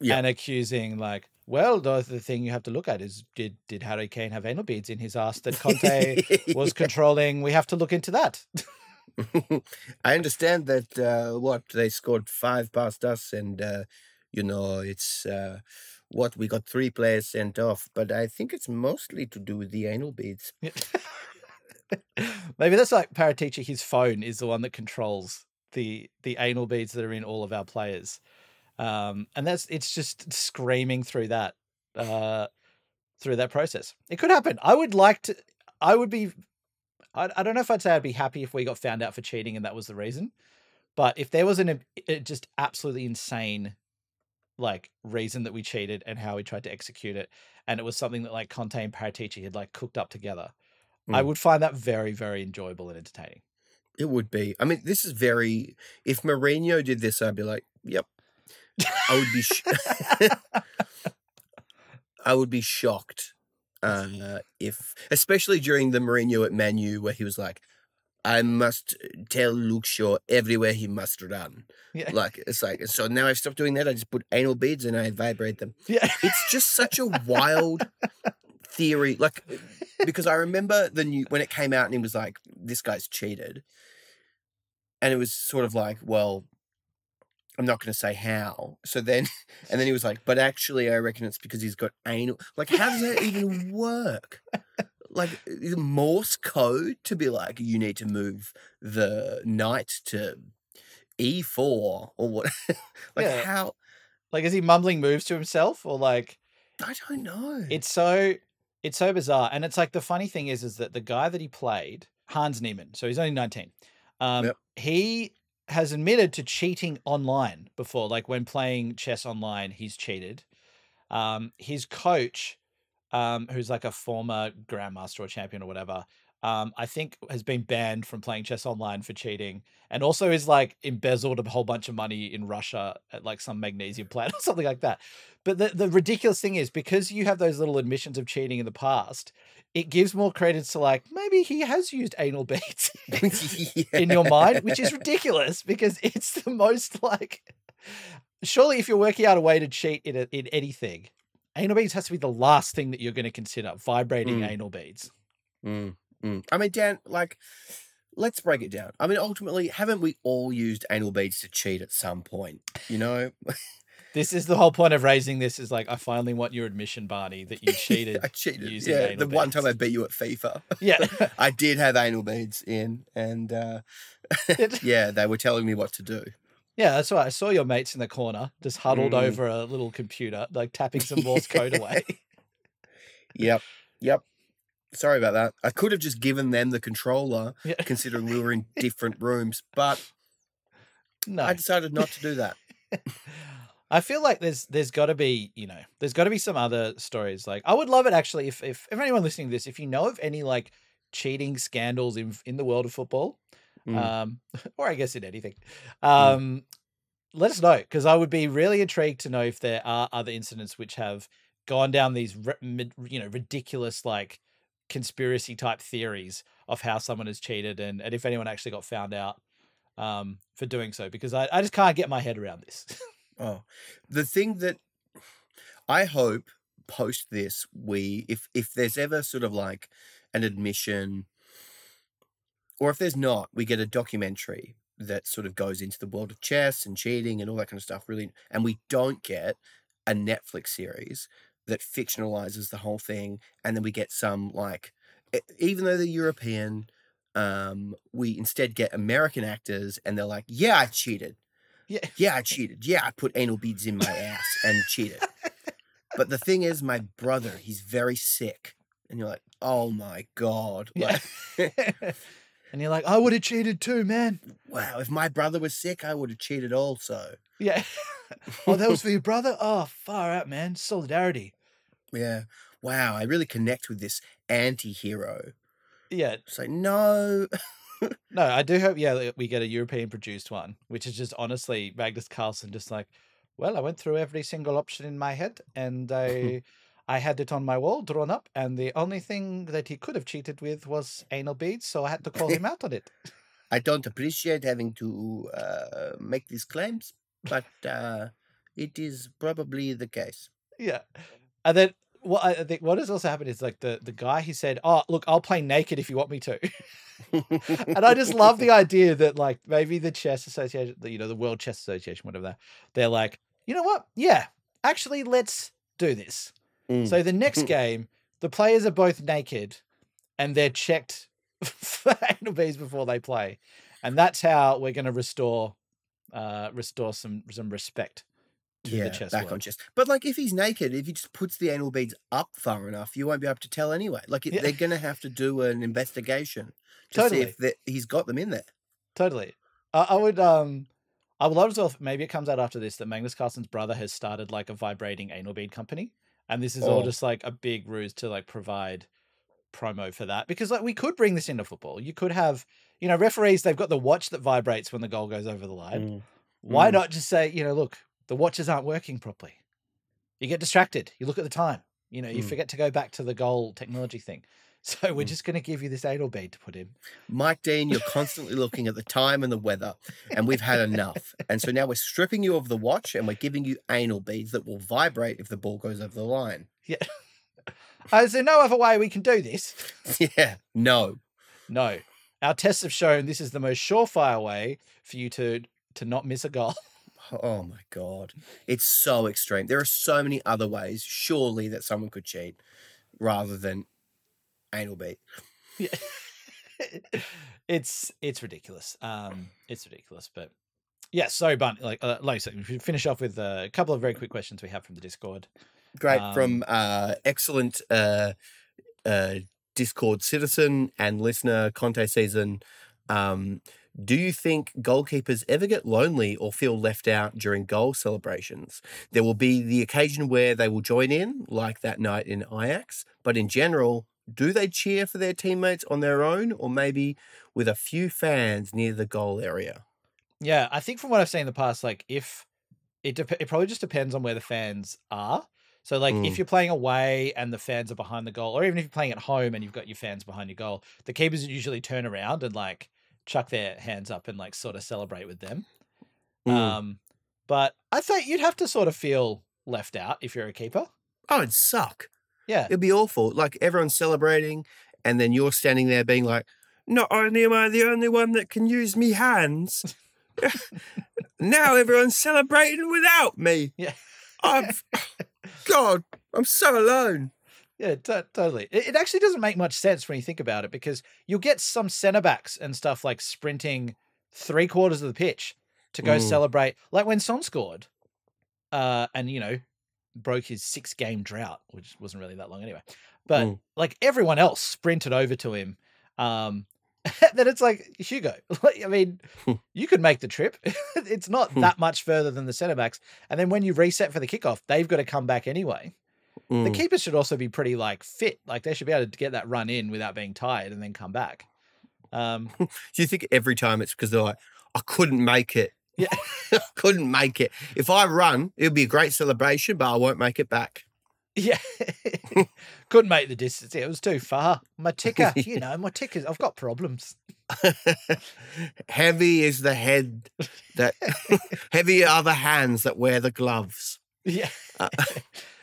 Yeah. and accusing like well the, the thing you have to look at is did did harry kane have anal beads in his ass that conte was controlling we have to look into that I understand that uh, what they scored five past us, and uh, you know it's uh, what we got three players sent off. But I think it's mostly to do with the anal beads. Maybe that's like Paratici. His phone is the one that controls the the anal beads that are in all of our players, um, and that's it's just screaming through that uh, through that process. It could happen. I would like to. I would be. I, I don't know if I'd say I'd be happy if we got found out for cheating and that was the reason, but if there was an a just absolutely insane like reason that we cheated and how we tried to execute it, and it was something that like Conte and Paratici had like cooked up together. I Mm. would find that very, very enjoyable and entertaining. It would be. I mean, this is very. If Mourinho did this, I'd be like, "Yep." I would be. Sh- I would be shocked uh, if, especially during the Mourinho at Manu, where he was like, "I must tell Luke Shaw everywhere he must run." Yeah. Like it's like so now I've stopped doing that. I just put anal beads and I vibrate them. Yeah. It's just such a wild theory. Like because I remember the new when it came out and he was like, "This guy's cheated," and it was sort of like, "Well, I'm not going to say how." So then, and then he was like, "But actually, I reckon it's because he's got anal." Like, how does that even work? Like Morse code to be like, you need to move the knight to e4 or what? like Yeah. how? Like, is he mumbling moves to himself or like I don't know. it's so it's so bizarre. And it's like the funny thing is is that the guy that he played Hans Niemann. So he's only 19. Um, Yep. He has admitted to cheating online before, like when playing chess online, he's cheated. Um, his coach, um, who's like a former grandmaster or champion or whatever, um, I think has been banned from playing chess online for cheating, and also is like embezzled a whole bunch of money in Russia at like some magnesium plant or something like that. But the, the ridiculous thing is because you have those little admissions of cheating in the past, it gives more credence to like maybe he has used anal beads in your mind, which is ridiculous because it's the most like. Surely, if you're working out a way to cheat in a, in anything, anal beads has to be the last thing that you're going to consider. Vibrating Mm. anal beads. Mm, mm. I mean, Dan, like, let's break it down. I mean, ultimately, haven't we all used anal beads to cheat at some point? You know, This is the whole point of raising this. Is like I finally want your admission, Barney, that you cheated. I cheated. using Yeah, the one time I beat you at FIFA, yeah, I did have anal beads in, and uh, yeah, they were telling me what to do. yeah. That's right. I saw your mates in the corner, just huddled Mm. over a little computer, like tapping some Morse code away. Yep, yep. Sorry about that. I could have just given them the controller, Yeah. considering we were in different rooms, but No, I decided not to do that. I feel like there's there's got to be you know there's got to be some other stories. Like I would love it actually if if, if anyone listening to this, if you know of any like cheating scandals in in the world of football, Mm. um, or I guess in anything, um, let us know because I would be really intrigued to know if there are other incidents which have gone down these you know ridiculous like conspiracy type theories of how someone has cheated and, and if anyone actually got found out um, for doing so because I, I just can't get my head around this. Oh, the thing that I hope post this, we if if there's ever sort of like an admission, or if there's not, we get a documentary that sort of goes into the world of chess and cheating and all that kind of stuff. Really, and we don't get a Netflix series that fictionalizes the whole thing, and then we get some like, even though they're European. Um, we instead get American actors, and they're like, "Yeah, I cheated yeah. yeah, I cheated. Yeah, I put anal beads in my ass and cheated. But the thing is, my brother, he's very sick. And you're like, oh my God. Yeah. And you're like, I would have cheated too, man. wow, if my brother was sick, I would have cheated also. Yeah. oh, that was for your brother? Oh, far out, man. Solidarity. Yeah. Wow, I really connect with this anti hero. Yeah. It's like, no. No, I do hope, yeah, that we get a European produced one, which is just honestly Magnus Carlsen just like, well, I went through every single option in my head and I I had it on my wall drawn up, and the only thing that he could have cheated with was anal beads, so I had to call him out on it. I don't appreciate having to uh, make these claims, but uh, it is probably the case. Yeah. And then what I think what has also happened is like the the guy he said, "Oh, look, I'll play naked if you want me to." and I just love the idea that like maybe the chess association, you know, the World Chess Association, whatever that, they're like, you know what? Yeah, actually, let's do this. Mm. So the next game, the players are both naked, and they're checked for anal beads before they play, and that's how we're going to restore, uh, restore some some respect to yeah, the chess back world. on chest. But like, if he's naked, if he just puts the anal beads up far enough, you won't be able to tell anyway. Like, it, Yeah. they're going to have to do an investigation to Totally. see if the, he's got them in there. Totally. I, I would um I would love as well if maybe it comes out after this that Magnus Carlsen's brother has started like a vibrating anal bead company. And this is all Oh. just like a big ruse to like provide promo for that. Because like we could bring this into football. You could have, you know, referees, they've got the watch that vibrates when the goal goes over the line. Why Mm. not just say, you know, look, the watches aren't working properly. You get distracted. You look at the time. You know, you Mm. forget to go back to the goal technology thing. So we're Mm. just going to give you this anal bead to put in. Mike Dean, you're constantly looking at the time and the weather, and we've had enough. And so now we're stripping you of the watch and we're giving you anal beads that will vibrate if the ball goes over the line. Yeah. Uh, is there no other way we can do this? Yeah, no. No. Our tests have shown this is the most surefire way for you to to not miss a goal. Oh my God. It's so extreme. There are so many other ways, surely, that someone could cheat rather than anal beat. Yeah. it's it's ridiculous. Um, it's ridiculous, but yeah. Sorry, but like uh, like I said, we should finish off with a couple of very quick questions we have from the Discord. Great. Um, From uh, excellent uh, uh, Discord citizen and listener, Conte season. Um, do you think goalkeepers ever get lonely or feel left out during goal celebrations? There will be the occasion where they will join in, like that night in Ajax, but in general, do they cheer for their teammates on their own or maybe with a few fans near the goal area? Yeah, I think from what I've seen in the past, like if it dep- it probably just depends on where the fans are. So like Mm. if you're playing away and the fans are behind the goal, or even if you're playing at home and you've got your fans behind your goal, the keepers usually turn around and like chuck their hands up and like sort of celebrate with them. Mm. Um, but I think you'd have to sort of feel left out if you're a keeper. oh, it'd suck. Yeah, It'd be awful. Like everyone's celebrating, and then you're standing there being like, not only am I the only one that can use me hands, now everyone's celebrating without me. Yeah. I've, God, I'm so alone. Yeah, to- totally. It, it actually doesn't make much sense when you think about it because you'll get some centre backs and stuff like sprinting three quarters of the pitch to go Mm. celebrate. Like when Son scored, uh, and you know, broke his six game drought, which wasn't really that long anyway. But Mm. like everyone else sprinted over to him. Um, then it's like Hugo. Like, I mean, you could make the trip. it's not Hmm. that much further than the centre backs. And then when you reset for the kickoff, they've got to come back anyway. The Mm. keepers should also be pretty like fit. Like they should be able to get that run in without being tired and then come back. Um, Do you think every time it's because they're like, I couldn't make it? Yeah. I couldn't make it. If I run, it'll be a great celebration, but I won't make it back. yeah, couldn't make the distance. It was too far. My ticker, you know, my tickers. I've got problems. Heavy is the head that heavy are the hands that wear the gloves. Yeah, Uh,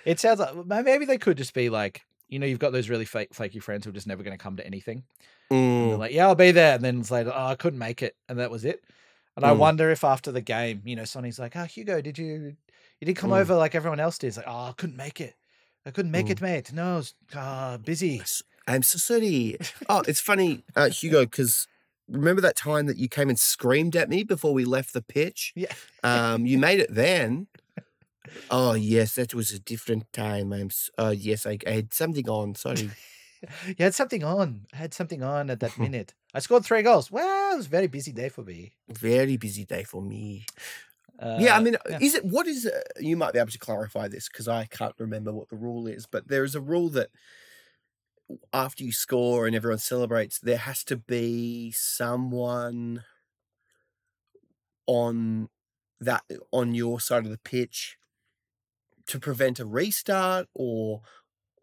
it sounds like maybe they could just be like, you know, you've got those really fake, flaky friends who are just never going to come to anything. And they're Mm, like, yeah, I'll be there. And then it's like, oh, I couldn't make it, and that was it. And I Mm. wonder if after the game, you know, Sonny's like, oh, Hugo, did you, you did come Mm. over like everyone else did? It's like, oh, I couldn't make it. I couldn't make Mm. it, mate. No, I was uh, busy. I'm so sorry. Oh, it's funny, uh, Hugo, because remember that time that you came and screamed at me before we left the pitch? Yeah. Um, you made it then. Oh yes, that was a different time. I'm. s- Uh, yes, I, I had something on. Sorry. You had something on. I had something on at that minute. I scored three goals. Well, it was a very busy day for me. Very busy day for me. Uh, yeah, I mean, yeah. is it what is? Uh, you might be able to clarify this because I can't remember what the rule is. But there is a rule that after you score and everyone celebrates, there has to be someone on that on your side of the pitch to prevent a restart or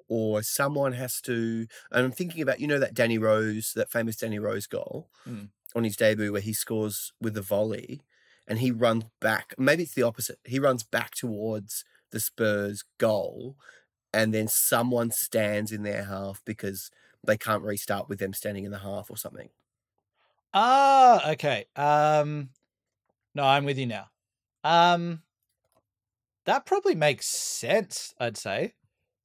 or someone has to and I'm thinking about you know that Danny Rose that famous Danny Rose goal Mm. on his debut where he scores with the volley and he runs back maybe it's the opposite he runs back towards the Spurs goal and then someone stands in their half because they can't restart with them standing in the half or something Ah, okay. Um, no, I'm with you now. Um, that probably makes sense. I'd say,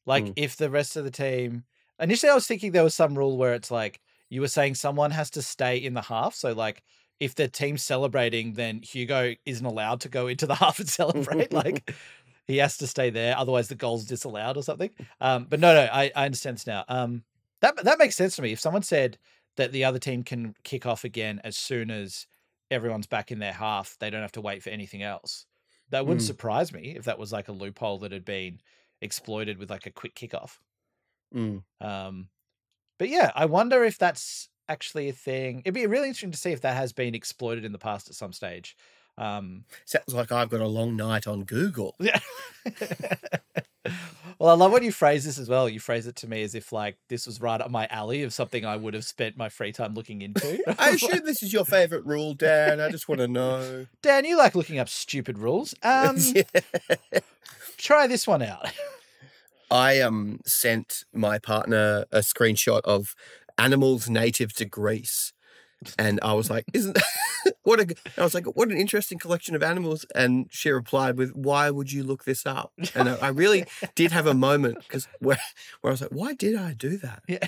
like, Mm. if the rest of the team. Initially, I was thinking there was some rule where it's like you were saying someone has to stay in the half. So, like, if the team's celebrating, then Hugo isn't allowed to go into the half and celebrate. like, he has to stay there, otherwise the goal's disallowed or something. Um, but no, no, I, I understand this now. Um, that that makes sense to me. If someone said that the other team can kick off again as soon as everyone's back in their half, they don't have to wait for anything else. That wouldn't Mm. surprise me if that was like a loophole that had been exploited with like a quick kickoff. Mm. Um, but yeah, I wonder if that's actually a thing. It'd be really interesting to see if that has been exploited in the past at some stage. Um, sounds like I've got a long night on Google yeah. well, I love when you phrase this as well. You phrase it to me as if like this was right up my alley of something I would have spent my free time looking into. I assume this is your favorite rule, Dan. I just want to know. Dan, you like looking up stupid rules. Um, Yeah. try this one out. I um sent my partner a screenshot of animals native to Greece, and I was like, "Isn't what a?" I was like, "What an interesting collection of animals." And she replied with, "Why would you look this up?" And I, I really did have a moment because where where I was like, "Why did I do that?" Yeah.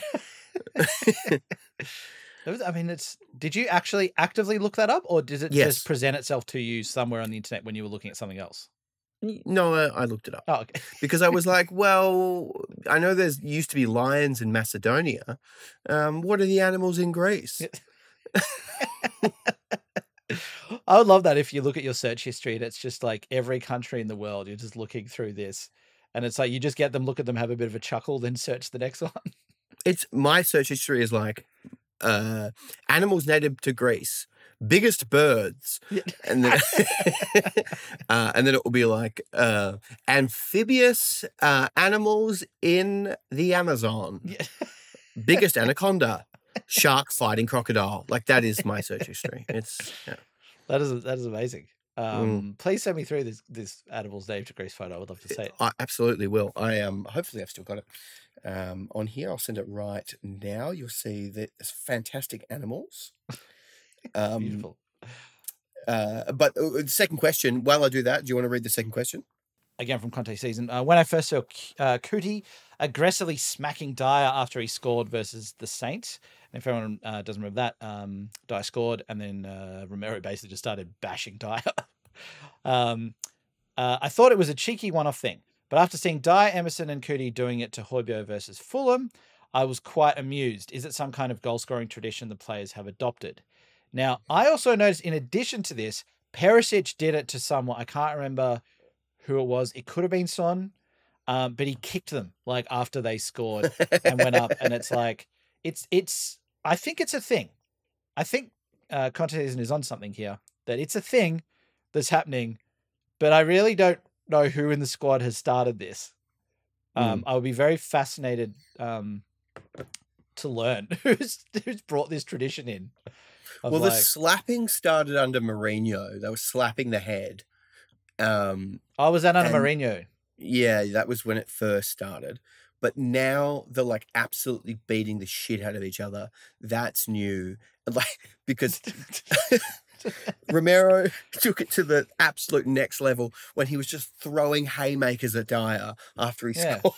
I mean, it's. Did you actually actively look that up, or did it Yes. just present itself to you somewhere on the internet when you were looking at something else? No, I, I looked it up Oh, okay. because I was like, well, I know there's used to be lions in Macedonia. Um, what are the animals in Greece? I would love that if you look at your search history and it's just like every country in the world. You're just looking through this, and it's like you just get them, look at them, have a bit of a chuckle, then search the next one. It's my search history is like uh, animals native to Greece, biggest birds, Yeah. and then uh, and then it will be like uh, amphibious uh, animals in the Amazon, Yeah. biggest anaconda, shark fighting crocodile. Like that is my search history. It's yeah. That is that is amazing. Um, Please send me through this this animal's name to photo. I would love to see it. I absolutely will. I um hopefully I've still got it um on here. I'll send it right now. You'll see that it's fantastic animals. Um, Beautiful. Uh, but uh, the second question, while I do that, do you want to read the second question? Again from Conte season. Uh, when I first saw uh, Cuti aggressively smacking Dier after he scored versus the Saints. And if anyone uh, doesn't remember that, um, Dier scored, and then uh, Romero basically just started bashing Dier. um, uh, I thought it was a cheeky one-off thing, but after seeing Dier, Emerson, and Cuti doing it to Højbjerg versus Fulham, I was quite amused. Is it some kind of goal-scoring tradition the players have adopted? Now, I also noticed, in addition to this, Perisic did it to someone. I can't remember who it was. It could have been Son, um, but he kicked them like after they scored and went up. And it's like, it's it's. I think it's a thing. I think uh, Conte is on something here. That it's a thing that's happening, but I really don't know who in the squad has started this. Um, I would be very fascinated um, to learn who's who's brought this tradition in. well, the slapping started under Mourinho. They were slapping the head. Um, oh, was that under and- Mourinho? Yeah, that was when it first started. But now they're like absolutely beating the shit out of each other. That's new. Like because Romero took it to the absolute next level when he was just throwing haymakers at Dier after he Yeah. scored.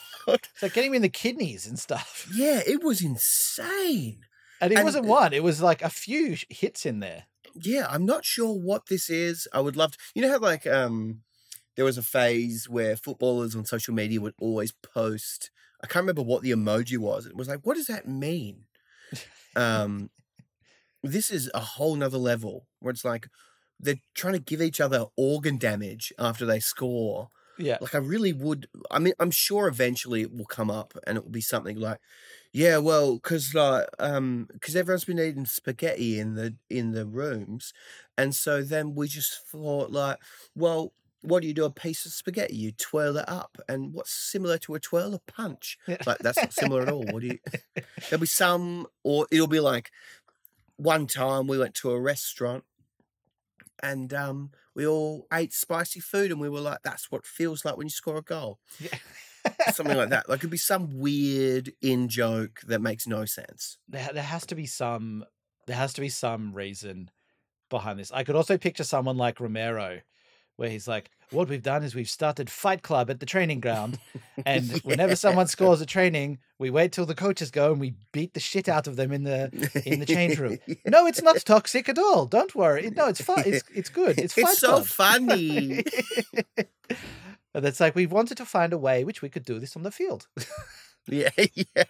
It's like getting him in the kidneys and stuff. Yeah, it was insane. And it And- wasn't one; it was like a few sh- hits in there. Yeah, I'm not sure what this is. I would love to. You know how like um there was a phase where footballers on social media would always post. I can't remember what the emoji was. It was like, what does that mean? Um, this is a whole nother level where it's like they're trying to give each other organ damage after they score. Yeah, Like I really would. I mean, I'm sure eventually it will come up and it will be something like, yeah, well, because like, um, because everyone's been eating spaghetti in the in the rooms, and so then we just thought like, well, what do you do? A piece of spaghetti, you twirl it up, and what's similar to a twirl? A punch. Like that's not similar at all. What do you? There'll be some, or it'll be like, one time we went to a restaurant and um, we all ate spicy food and we were like, that's what feels like when you score a goal. yeah. Something like that. Like it'd be some weird in joke that makes no sense. there, there has to be some there has to be some reason behind this. I could also picture someone like Romero, where he's like, "What we've done is we've started Fight Club at the training ground, and whenever someone scores a training, we wait till the coaches go and we beat the shit out of them in the in the change room. No, it's not toxic at all. Don't worry. No, it's fun. It's it's good. It's It's so Club. funny. and it's like we wanted to find a way which we could do this on the field. yeah, yeah.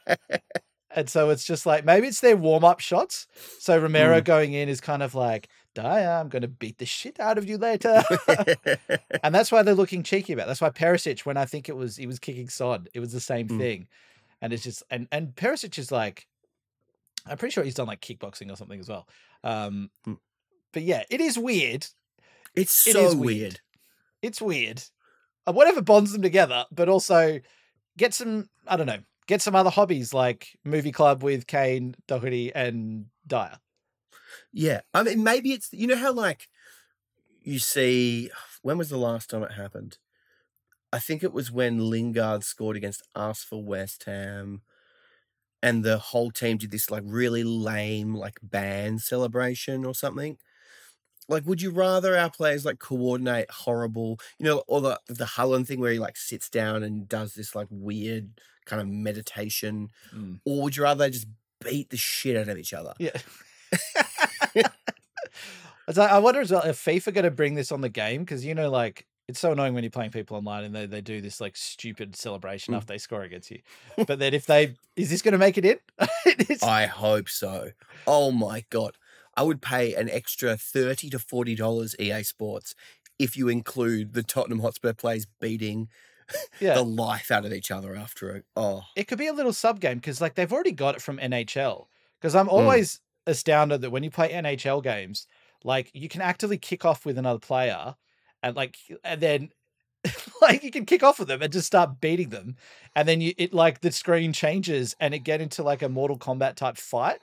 And so it's just like maybe it's their warm up shots. So Romero Mm. going in is kind of like, Dier, I'm going to beat the shit out of you later. and that's why they're looking cheeky about. it. That's why Perisic, when I think it was he was kicking Son, it was the same Mm. thing. And it's just and and Perisic is like, I'm pretty sure he's done like kickboxing or something as well. Um, Mm. but yeah, it is weird. it's It so weird. weird. It's weird. Whatever bonds them together, but also get some. I don't know. Get some other hobbies like movie club with Kane, Doherty, and Dier. Yeah. I mean, maybe it's, you know how like you see, when was the last time it happened? I think it was when Lingard scored against us for West Ham and the whole team did this like really lame like band celebration or something. Like, would you rather our players like coordinate horrible, you know, or the the Haaland thing where he like sits down and does this like weird kind of meditation, Mm. or would you rather they just beat the shit out of each other? Yeah. it's like, I wonder as well if FIFA going to bring this on the game because you know, like it's so annoying when you're playing people online and they, they do this like stupid celebration Mm. after they score against you. But then if they is this going to make it in? It I hope so. Oh my god. I would pay an extra 30 to 40 dollars EA Sports if you include the Tottenham Hotspur plays beating yeah. the life out of each other after it. Oh. it could be a little sub game because like they've already got it from NHL. Because Mm. I'm always astounded that when you play NHL games, like you can actively kick off with another player, and like and then like you can kick off with them and just start beating them, and then you it like the screen changes and it get into like a Mortal Kombat type fight,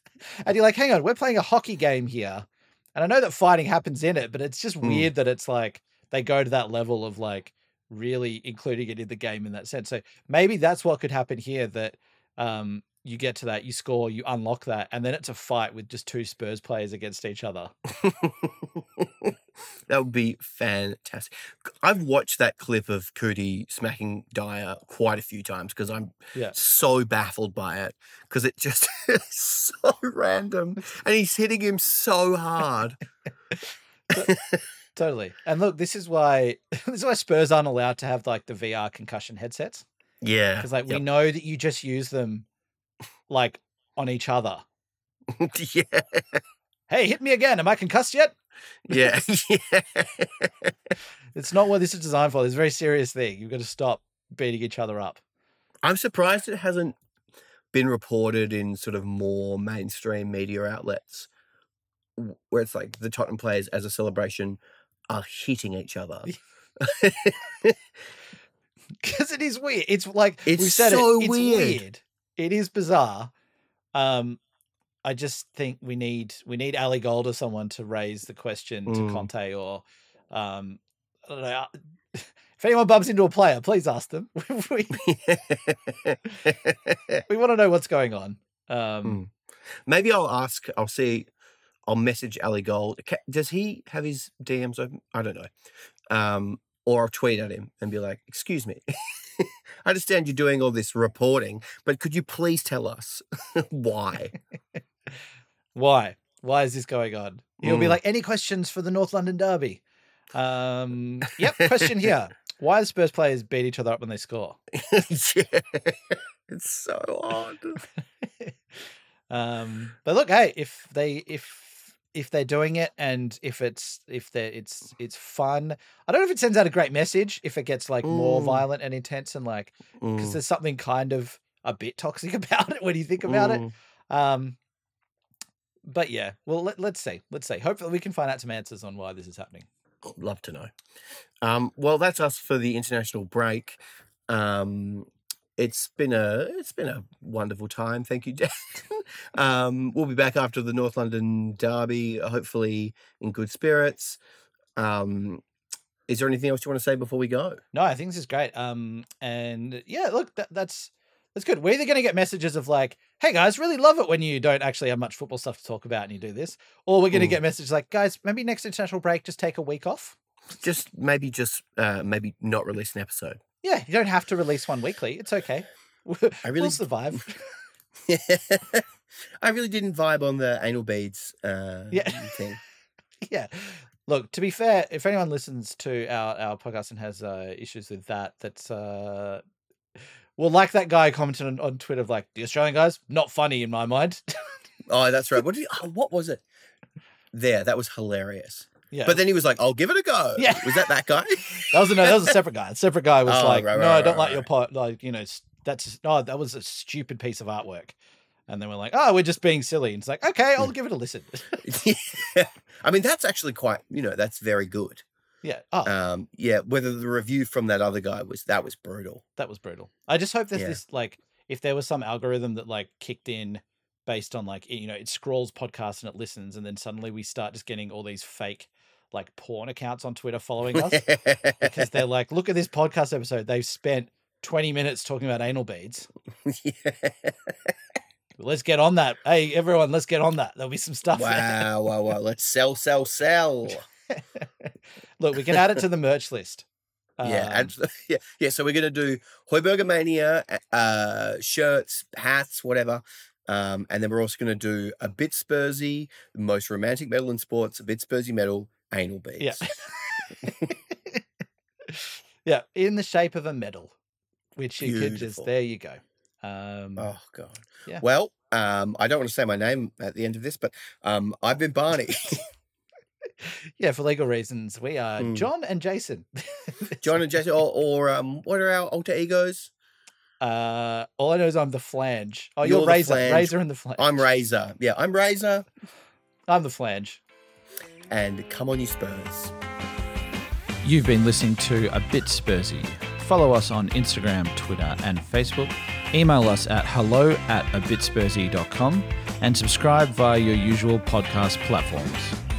and you're like, hang on, we're playing a hockey game here, and I know that fighting happens in it, but it's just Mm. weird that it's like they go to that level of like really including it in the game in that sense. So maybe that's what could happen here that um you get to that, you score, you unlock that, and then it's a fight with just two Spurs players against each other. that would be fantastic. I've watched that clip of Cuti smacking Dier quite a few times because I'm Yeah. so baffled by it because it just is so random and he's hitting him so hard. Totally. And look, this is why this is why Spurs aren't allowed to have like the VR concussion headsets. Yeah. Because like we know that you just use them like on each other. yeah. Hey, hit me again. Am I concussed yet? Yeah. yeah. It's not what this is designed for. It's a very serious thing. You've got to stop beating each other up. I'm surprised it hasn't been reported in sort of more mainstream media outlets where it's like the Tottenham players as a celebration are hitting each other. because it is weird. It's like It's we've said so it. It's weird. weird. It is bizarre. Um, I just think we need we need Ali Gold or someone to raise the question to Mm. Conte or um, I don't know. If anyone bumps into a player, please ask them. we we want to know what's going on. Um, Mm. Maybe I'll ask, I'll see, I'll message Ali Gold. Does he have his DMs open? I don't know. Um, or I'll tweet at him and be like, excuse me. I understand you're doing all this reporting, but could you please tell us why? Why? Why is this going on? You'll be Mm. like, any questions for the North London Derby? Um, yep, question here. Why do Spurs players beat each other up when they score? yeah. It's so odd. um, but look, hey, if they if if they're doing it and if it's if they it's it's fun, I don't know if it sends out a great message if it gets like more Mm. violent and intense and like because Mm, there's something kind of a bit toxic about it when you think about it. mm. Um, but yeah, well, let, let's see, let's see. Hopefully, we can find out some answers on why this is happening. Love to know. Um, well, that's us for the international break. Um, it's been a it's been a wonderful time. Thank you, Dan. um, we'll be back after the North London Derby, hopefully in good spirits. Um, is there anything else you want to say before we go? No, I think this is great. Um, and yeah, look, that, that's that's good. We're either going to get messages of like, "Hey guys, really love it when you don't actually have much football stuff to talk about and you do this," or we're going to Mm. get messages like, "Guys, maybe next international break, just take a week off." Just maybe just uh, maybe not release an episode. Yeah, you don't have to release one weekly. It's okay. I really we'll survive. I really didn't vibe on the anal beads uh, Yeah. thing. yeah. Look, to be fair, if anyone listens to our, our podcast and has uh, issues with that, that's uh, well, like that guy commented on, on Twitter, of like the Australian guys, not funny in my mind. Oh, that's right. What did you, oh, what was it? There, that was hilarious. Yeah, But then he was like, "I'll give it a go." Yeah. was that that guy? that was no, that was a separate guy. A separate guy was Oh, like, right, no, right, I don't right, like your part. Like, you know, that's no, that was a stupid piece of artwork. And then we're like, oh, we're just being silly. And it's like, okay, I'll give it a listen. yeah. I mean, that's actually quite. You know, that's very good. yeah. Oh, Um, yeah. Whether the review from that other guy was that was brutal. that was brutal. I just hope there's Yeah. this like if there was some algorithm that like kicked in based on like you know it scrolls podcasts and it listens and then suddenly we start just getting all these fake like porn accounts on Twitter following us because they're like look at this podcast episode they've spent 20 minutes talking about anal beads Yeah. let's get on that hey everyone let's get on that there'll be some stuff. Wow, wow, wow. Let's sell, sell, sell. look we can add it to the merch list yeah, Um, and, yeah, yeah. So we're gonna do Højbjerg Mania, uh, shirts, hats, whatever. Um, and then we're also gonna do a bit Spursy, most romantic medal in sports, a bit Spursy metal, anal beads. Yeah. Yeah, in the shape of a medal, which you could just there you go. Um, Oh god. Yeah. Well, um, I don't want to say my name at the end of this, but um, I've been Barney. yeah, for legal reasons, we are Mm. John and Jason. John and Jason, or, or um, what are our alter egos? Uh, all I know is I'm the flange. Oh, You're you're, Razor. Razor and the flange. I'm Razor. Yeah, I'm Razor. I'm the flange. And come on, you Spurs. You've been listening to A Bit Spursy. Follow us on Instagram, Twitter, and Facebook. Email us at hello at abitspursy.com and subscribe via your usual podcast platforms.